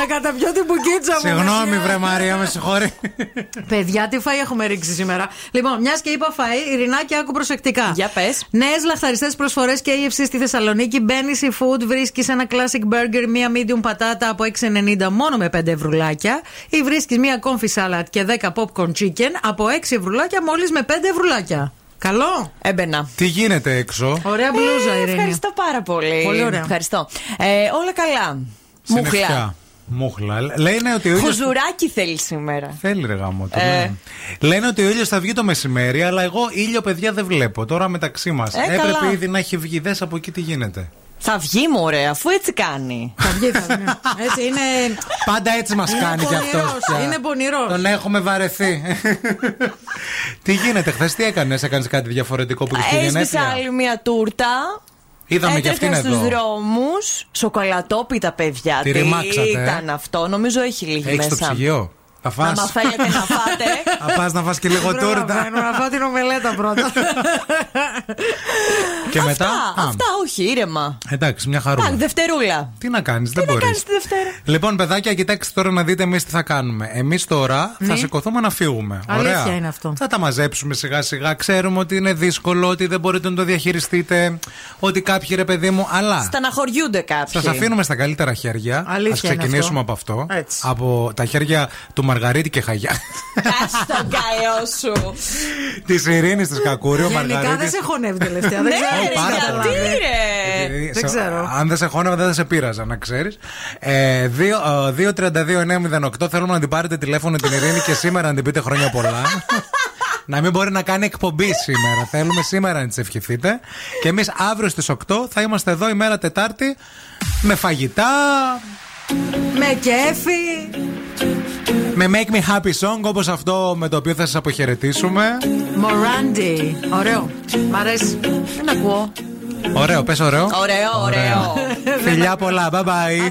καταπιώ την μπουκίτσα μου. Συγγνώμη, βρε Μαρία, με συγχωρεί. Παιδιά, τι φαΐ έχουμε ρίξει σήμερα. Λοιπόν, μιας και είπα φαΐ, Ειρηνάκη, άκου προσεκτικά. Για πες. Νέες λαχταριστές προσφορές KFC στη Θεσσαλονίκη. Μπαίνει η food, βρίσκεις ένα classic burger, μία medium πατάτα από 6,90 μόνο με 5 ευρουλάκια. Ή βρίσκεις μία comfy salad και 10 popcorn chicken από 6 ευρουλάκια μόλις με 5 ευρουλάκια. Καλό; Έμπαινα. Τι γίνεται έξω; Ωραία μπλούζα, Ε, Ειρήνη. Ευχαριστώ πάρα πολύ. Πολύ ωραία. Ευχαριστώ. Ε, όλα καλά. Μουχλά. Συννεφιά. Μούχλα. Λένε ότι ο ήλιος... Χουζουράκι θέλεις σήμερα. Θέλει ρε γάμο το, Ε. ναι. Λένε ότι ο ήλιος θα βγει το μεσημέρι, αλλά εγώ ήλιο, παιδιά, δεν βλέπω. Τώρα μεταξύ μας. Ε, Έπρεπε καλά. ήδη να έχει βγει. Δες από εκεί τι γίνεται. Θα βγει μου ωραία, αφού έτσι κάνει. Θα βγει, θα βγει. Έτσι είναι. Πάντα έτσι μας Είναι κάνει κι αυτός. πονηρός, είναι πονηρός. Τον έχουμε βαρεθεί. τι γίνεται, χθες τι έκανες, έκανες κάτι διαφορετικό που είχες Έσπισα γενέθλια. άλλη μια τούρτα. Είδαμε και αυτήν Έτρεχα εδώ. στους δρόμους, σοκολατόπιτα παιδιά. Τη Τι ρημάξατε, ε; ήταν αυτό, νομίζω έχει λίγη Έχεις μέσα. το ψυγείο; Θα φας. Άμα θέλετε να φάτε. Θα πας να φας και λίγο τούρτα. Προλαβαίνω να φάω την ομελέτα πρώτα. Και μετά; Αυτά, Α, αυτά όχι, ήρεμα. Εντάξει, μια χαρούλα. Εντάξει, Δευτερούλα. Τι να κάνεις, δεν Τι να μπορείς. κάνεις τη Δευτέρα; Λοιπόν, παιδάκια, κοιτάξτε τώρα να δείτε εμείς τι θα κάνουμε. Εμείς τώρα θα Ναι. σηκωθούμε να φύγουμε. Αλήθεια Ωραία. είναι αυτό. Θα τα μαζέψουμε σιγά σιγά. Ξέρουμε ότι είναι δύσκολο, ότι δεν μπορείτε να το διαχειριστείτε. Ότι κάποιοι ρε παιδί μου, αλλά. Σταναχωριούνται κάποιοι. Σας αφήνουμε στα καλύτερα χέρια. Αλήθεια Ας είναι ξεκινήσουμε αυτό. από αυτό. Έτσι. Από τα χέρια του Μαργαρίτη και Χαγιά. Κάτσε τον καλό σου. τη Ειρήνη της Κακούριου. Γενικά δεν Μαργαρίτη. σε χωνεύει τελευταία. Ναι, Δεν ξέρω. ρε, πώς γιατί καταλάβεις. ρε. Επειδή Δεν σε- ξέρω. Αν δεν σε χώνευα, δεν θα σε πείραζα, να ξέρεις. Ε, 2-32-908 θέλουμε να την πάρετε τηλέφωνο την Ειρήνη και σήμερα να την πείτε χρόνια πολλά. να μην μπορεί να κάνει εκπομπή σήμερα. Θέλουμε σήμερα να της ευχηθείτε. Και εμείς αύριο στις 8 θα είμαστε εδώ ημέρα Τετάρτη με φαγητά, Με κέφι. Με Make Me Happy Song όπως αυτό με το οποίο θα σας αποχαιρετήσουμε. Μοράντι. Ωραίο. Μ' αρέσει. Δεν ακούω. Ωραίο, πες ωραίο. Ωραίο, ωραίο. Φιλιά πολλά, bye bye.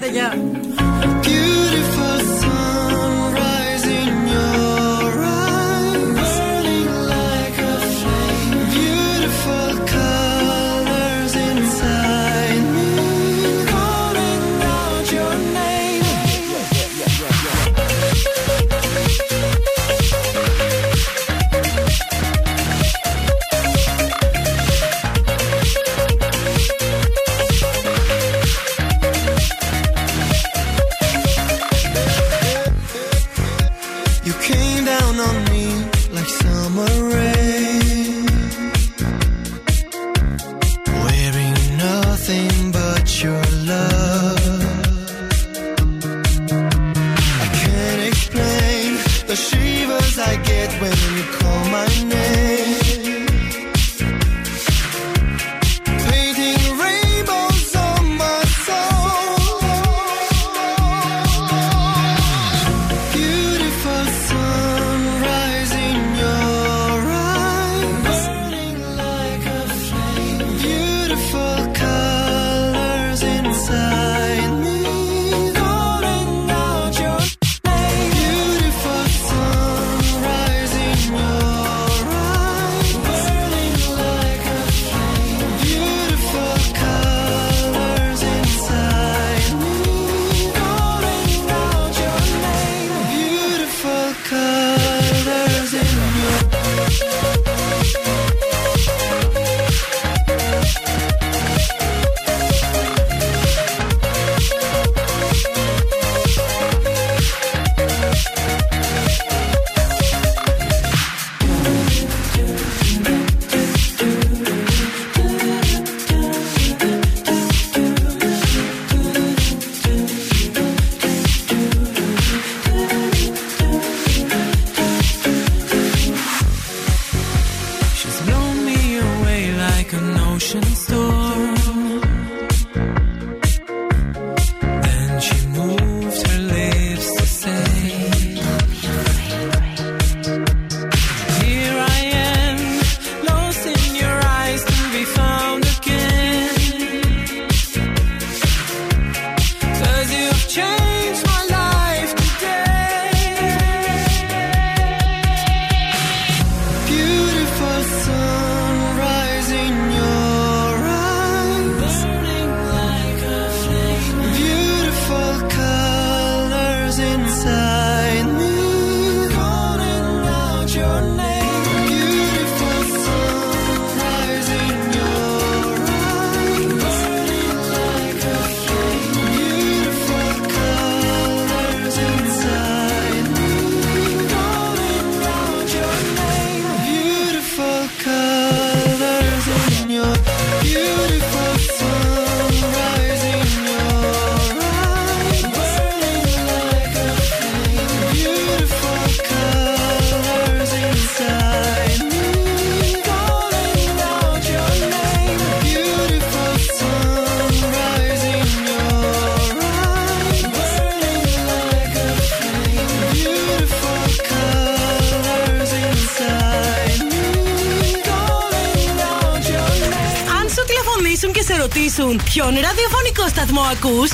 Ακούς,